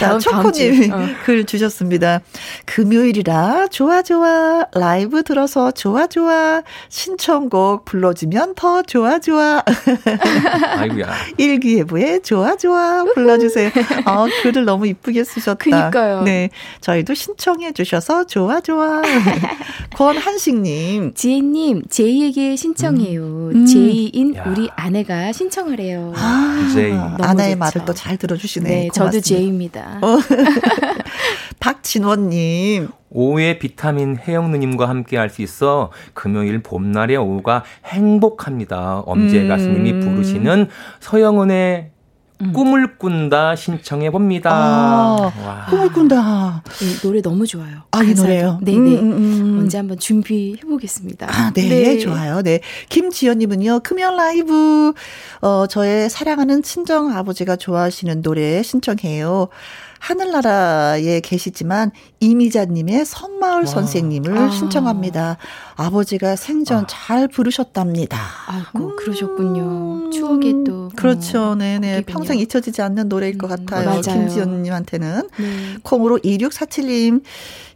자, 초코님 어. 글 주셨습니다. 금요일이라 좋아 좋아 라이브 들어서 좋아 좋아 신청곡 불러주면 더 좋아 좋아. 아이고야. 일기예보에 좋아 좋아 불러주세요. 어, 글을 너무 이쁘게 쓰셨다. 그니까요. 네, 저희도 신청해 주셔서 좋아 좋아. 권한식님, 지혜님 제이에게 신청해요. 음. 제이인 야. 우리 아내가 신청하래요. 아, 제이. 아내의 좋죠. 말을 또 잘 들어주시네. 네, 고맙습니다. 저도 제이입니다. 어. 박진원님. 오후에 비타민 혜영 누님과 함께 할 수 있어 금요일 봄날의 오후가 행복합니다. 엄지혜 음. 가수님이 부르시는 서영은의 음. 꿈을 꾼다 신청해 봅니다. 아, 꿈을 꾼다. 이 노래 너무 좋아요. 아, 이 노래요? 네네. 음, 음, 음. 언제 한번 준비해 보겠습니다. 아, 네, 네. 좋아요. 네. 김지연님은요, 금연 라이브, 어, 저의 사랑하는 친정 아버지가 좋아하시는 노래 신청해요. 하늘나라에 계시지만 이미자님의 선마을 와. 선생님을 아. 신청합니다. 아버지가 생전 아. 잘 부르셨답니다. 아이고 음. 그러셨군요. 추억이 또 그렇죠. 어, 네네 평생 잊혀지지 않는 노래일 것 음, 같아요. 김지연님한테는 네. 콩으로 2647님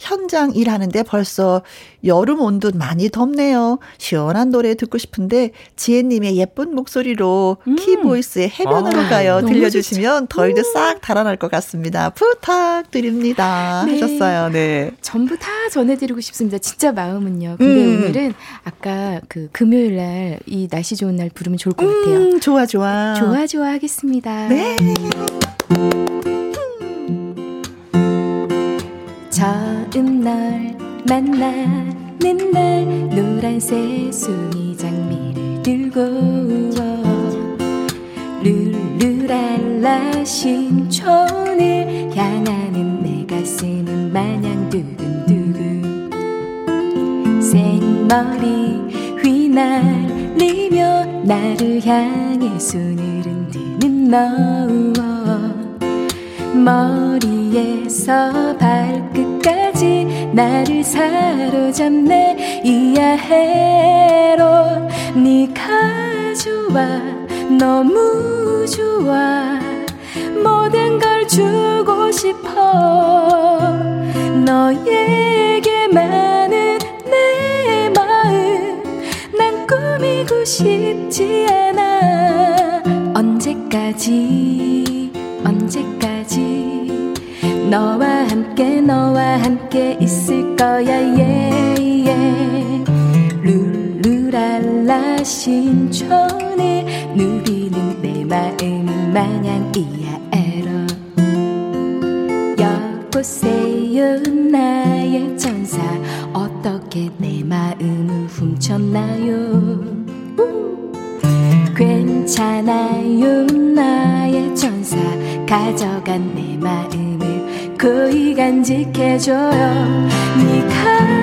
현장 일하는데 벌써 여름 온듯 많이 덥네요. 시원한 노래 듣고 싶은데 지혜님의 예쁜 목소리로 음. 키보이스의 해변으로 아, 가요 들려주시면 더위도 싹 달아날 것 같습니다. 부탁드립니다. 네. 하셨어요. 네. 전부 다 전해드리고 싶습니다. 진짜 마음은요. 근데 음. 오늘은 아까 그 금요일 날 이 날씨 좋은 날 부르면 좋을 것 같아요. 음, 좋아 좋아. 좋아 좋아 하겠습니다. 네. 처음 널 만나는 날 노란 새송이 장미를 들고 룰루랄라 신촌을 향하는 내 가슴은 마냥 두근두근 생머리 휘날리며 나를 향해 손을 흔드는 너 머리에서 발끝까지 나를 사로잡네. 이야해로. 네가 좋아 너무 좋아 모든 걸 주고 싶어. 너에게만은 내 마음. 난 꾸미고 싶지 않아. 언제까지 언제까지 너와 함께 너와 함께 있을 거야. Yeah, yeah. 룰루랄라 신촌에 누비는 내 마음은 마냥 이야에로 여보세요 나의 천사. 어떻게 내 마음을 훔쳤나요? 괜찮아요 나의 천사. 가져간 내 마음을 거의 간직해줘요. 네가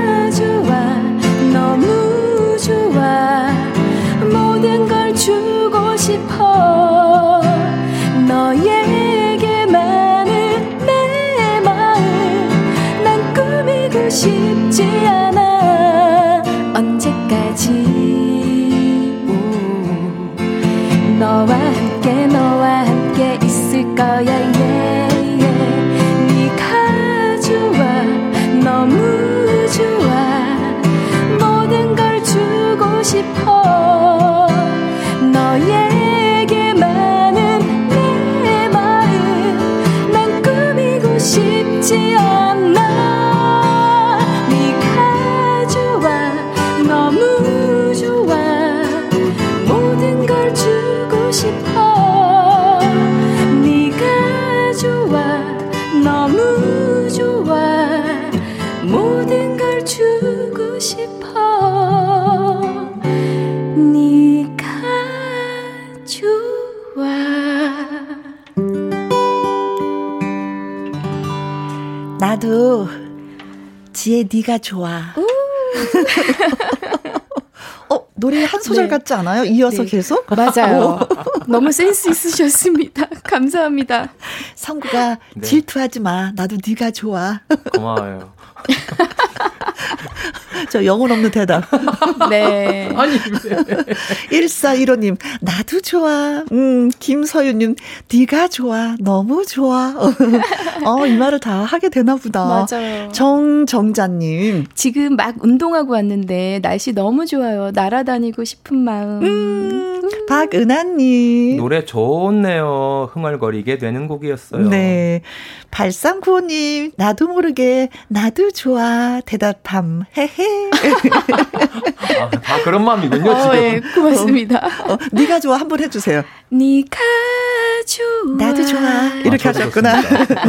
네가 좋아 노래 한 소절 네. 같지 않아요? 이어서 네. 계속? 맞아요. 너무 센스 있으셨습니다. 감사합니다. 성구가 네. 질투하지 마. 나도 네가 좋아. 고마워요. 저 영혼 없는 대답. 네. 아니, 1415님, 나도 좋아. 음, 김서윤님, 네가 좋아. 너무 좋아. 어, 이 말을 다 하게 되나 보다. 맞아요. 정정자님. 지금 막 운동하고 왔는데 날씨 너무 좋아요. 날아다니고 싶은 마음. 음, 박은하님. 노래 좋네요. 흥얼거리게 되는 곡이었어요. 네. 8395님, 나도 모르게, 나도 좋아. 대답함. 헤헤. 아, 다 그런 마음이군요, 어, 지금. 네, 고맙습니다. 어, 어, 네가 좋아. 한 번 해주세요. 네가 좋아. 나도 좋아. 이렇게 아, 하셨구나.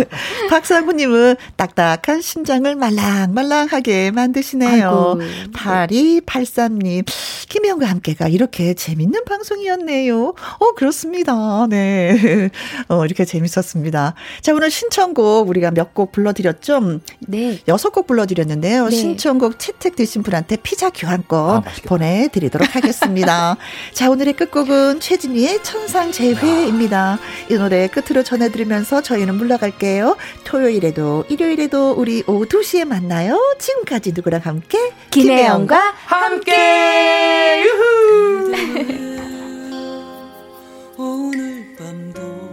박상구님은 딱딱한 심장을 말랑말랑하게 만드시네요. 8283님, 김혜영과 함께가 이렇게 재밌는 방송이었네요. 어, 그렇습니다. 네. 어, 이렇게 재밌었습니다. 자, 오늘 신청곡 우리가 몇 곡 불러드렸죠? 네. 여섯 곡 불러드렸는데요. 네. 신청곡 채 선택되신 분한테 피자 교환권 아, 보내드리도록 하겠습니다. 자, 오늘의 끝곡은 최진희의 천상재회입니다. 이 노래 끝으로 전해드리면서 저희는 물러갈게요. 토요일에도 일요일에도 우리 오후 2시에 만나요. 지금까지 누구랑 함께? 김혜영과 함께! 오늘 밤도